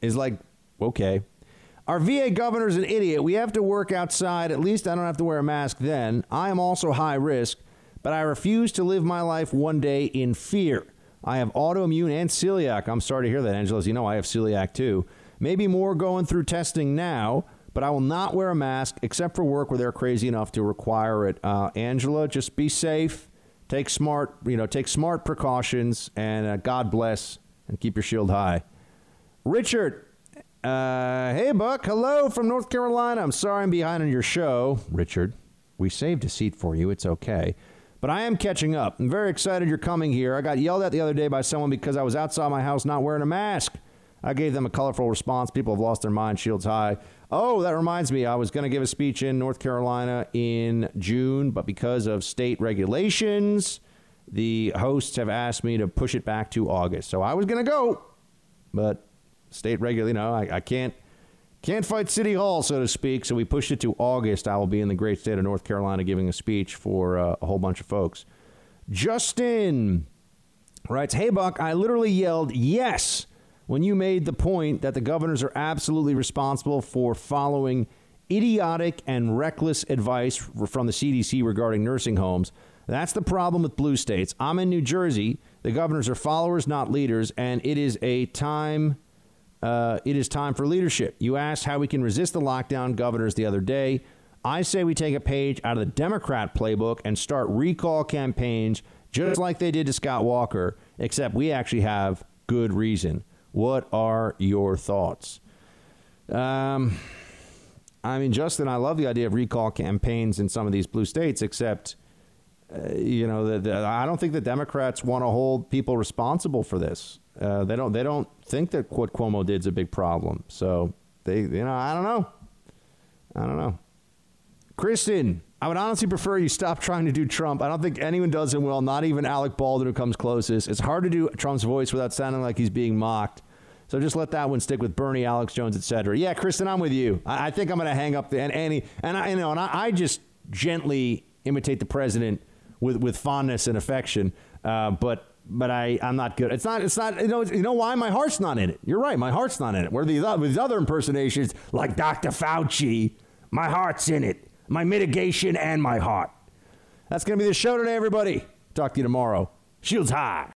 is like okay. Our VA governor's an idiot. We have to work outside. At least I don't have to wear a mask then. I am also high risk, but I refuse to live my life one day in fear. I have autoimmune and celiac. I'm sorry to hear that, Angela. As you know, I have celiac too. Maybe more going through testing now, but I will not wear a mask except for work where they're crazy enough to require it. Uh, Angela, just be safe. Take smart, you know, take smart precautions, and uh, God bless, and keep your shield high. Richard, uh, hey Buck, hello from North Carolina. I'm sorry I'm behind on your show, Richard. We saved a seat for you. It's okay. But I am catching up. I'm very excited you're coming here. I got yelled at the other day by someone because I was outside my house not wearing a mask. I gave them a colorful response. People have lost their mind. Shields high. Oh, that reminds me. I was going to give a speech in North Carolina in June, but because of state regulations, the hosts have asked me to push it back to August. So I was going to go, but state regular, you know, I, I can't Can't fight City Hall, so to speak, so we pushed it to August. I will be in the great state of North Carolina giving a speech for uh, a whole bunch of folks. Justin writes Hey, Buck, I literally yelled yes when you made the point that the governors are absolutely responsible for following idiotic and reckless advice from the CDC regarding nursing homes. That's the problem with blue states. I'm in New Jersey. The governors are followers, not leaders, and it is a time uh, it is time for leadership. You asked how we can resist the lockdown governors the other day. I say we take a page out of the Democrat playbook and start recall campaigns just like they did to Scott Walker, except we actually have good reason. What are your thoughts? Um, I mean, Justin, I love the idea of recall campaigns in some of these blue states, except, uh, you know, the, the, I don't think the Democrats want to hold people responsible for this. Uh, they don't. They don't think that what Cuomo did is a big problem. So they, you know, I don't know. I don't know. Kristen, I would honestly prefer you stop trying to do Trump. I don't think anyone does him well. Not even Alec Baldwin, who comes closest. It's hard to do Trump's voice without sounding like he's being mocked. So just let that one stick with Bernie, Alex Jones, etc. Yeah, Kristen, I'm with you. I, I think I'm going to hang up the and Annie, and I you know, and I, I, just gently imitate the president with with fondness and affection. Uh, but but I, I'm not good. It's not, it's not, you know, you know why? My heart's not in it. You're right. My heart's not in it. Where these, these other impersonations, like Dr. Fauci, my heart's in it. My mitigation and my heart. That's going to be the show today, everybody. Talk to you tomorrow. Shields high.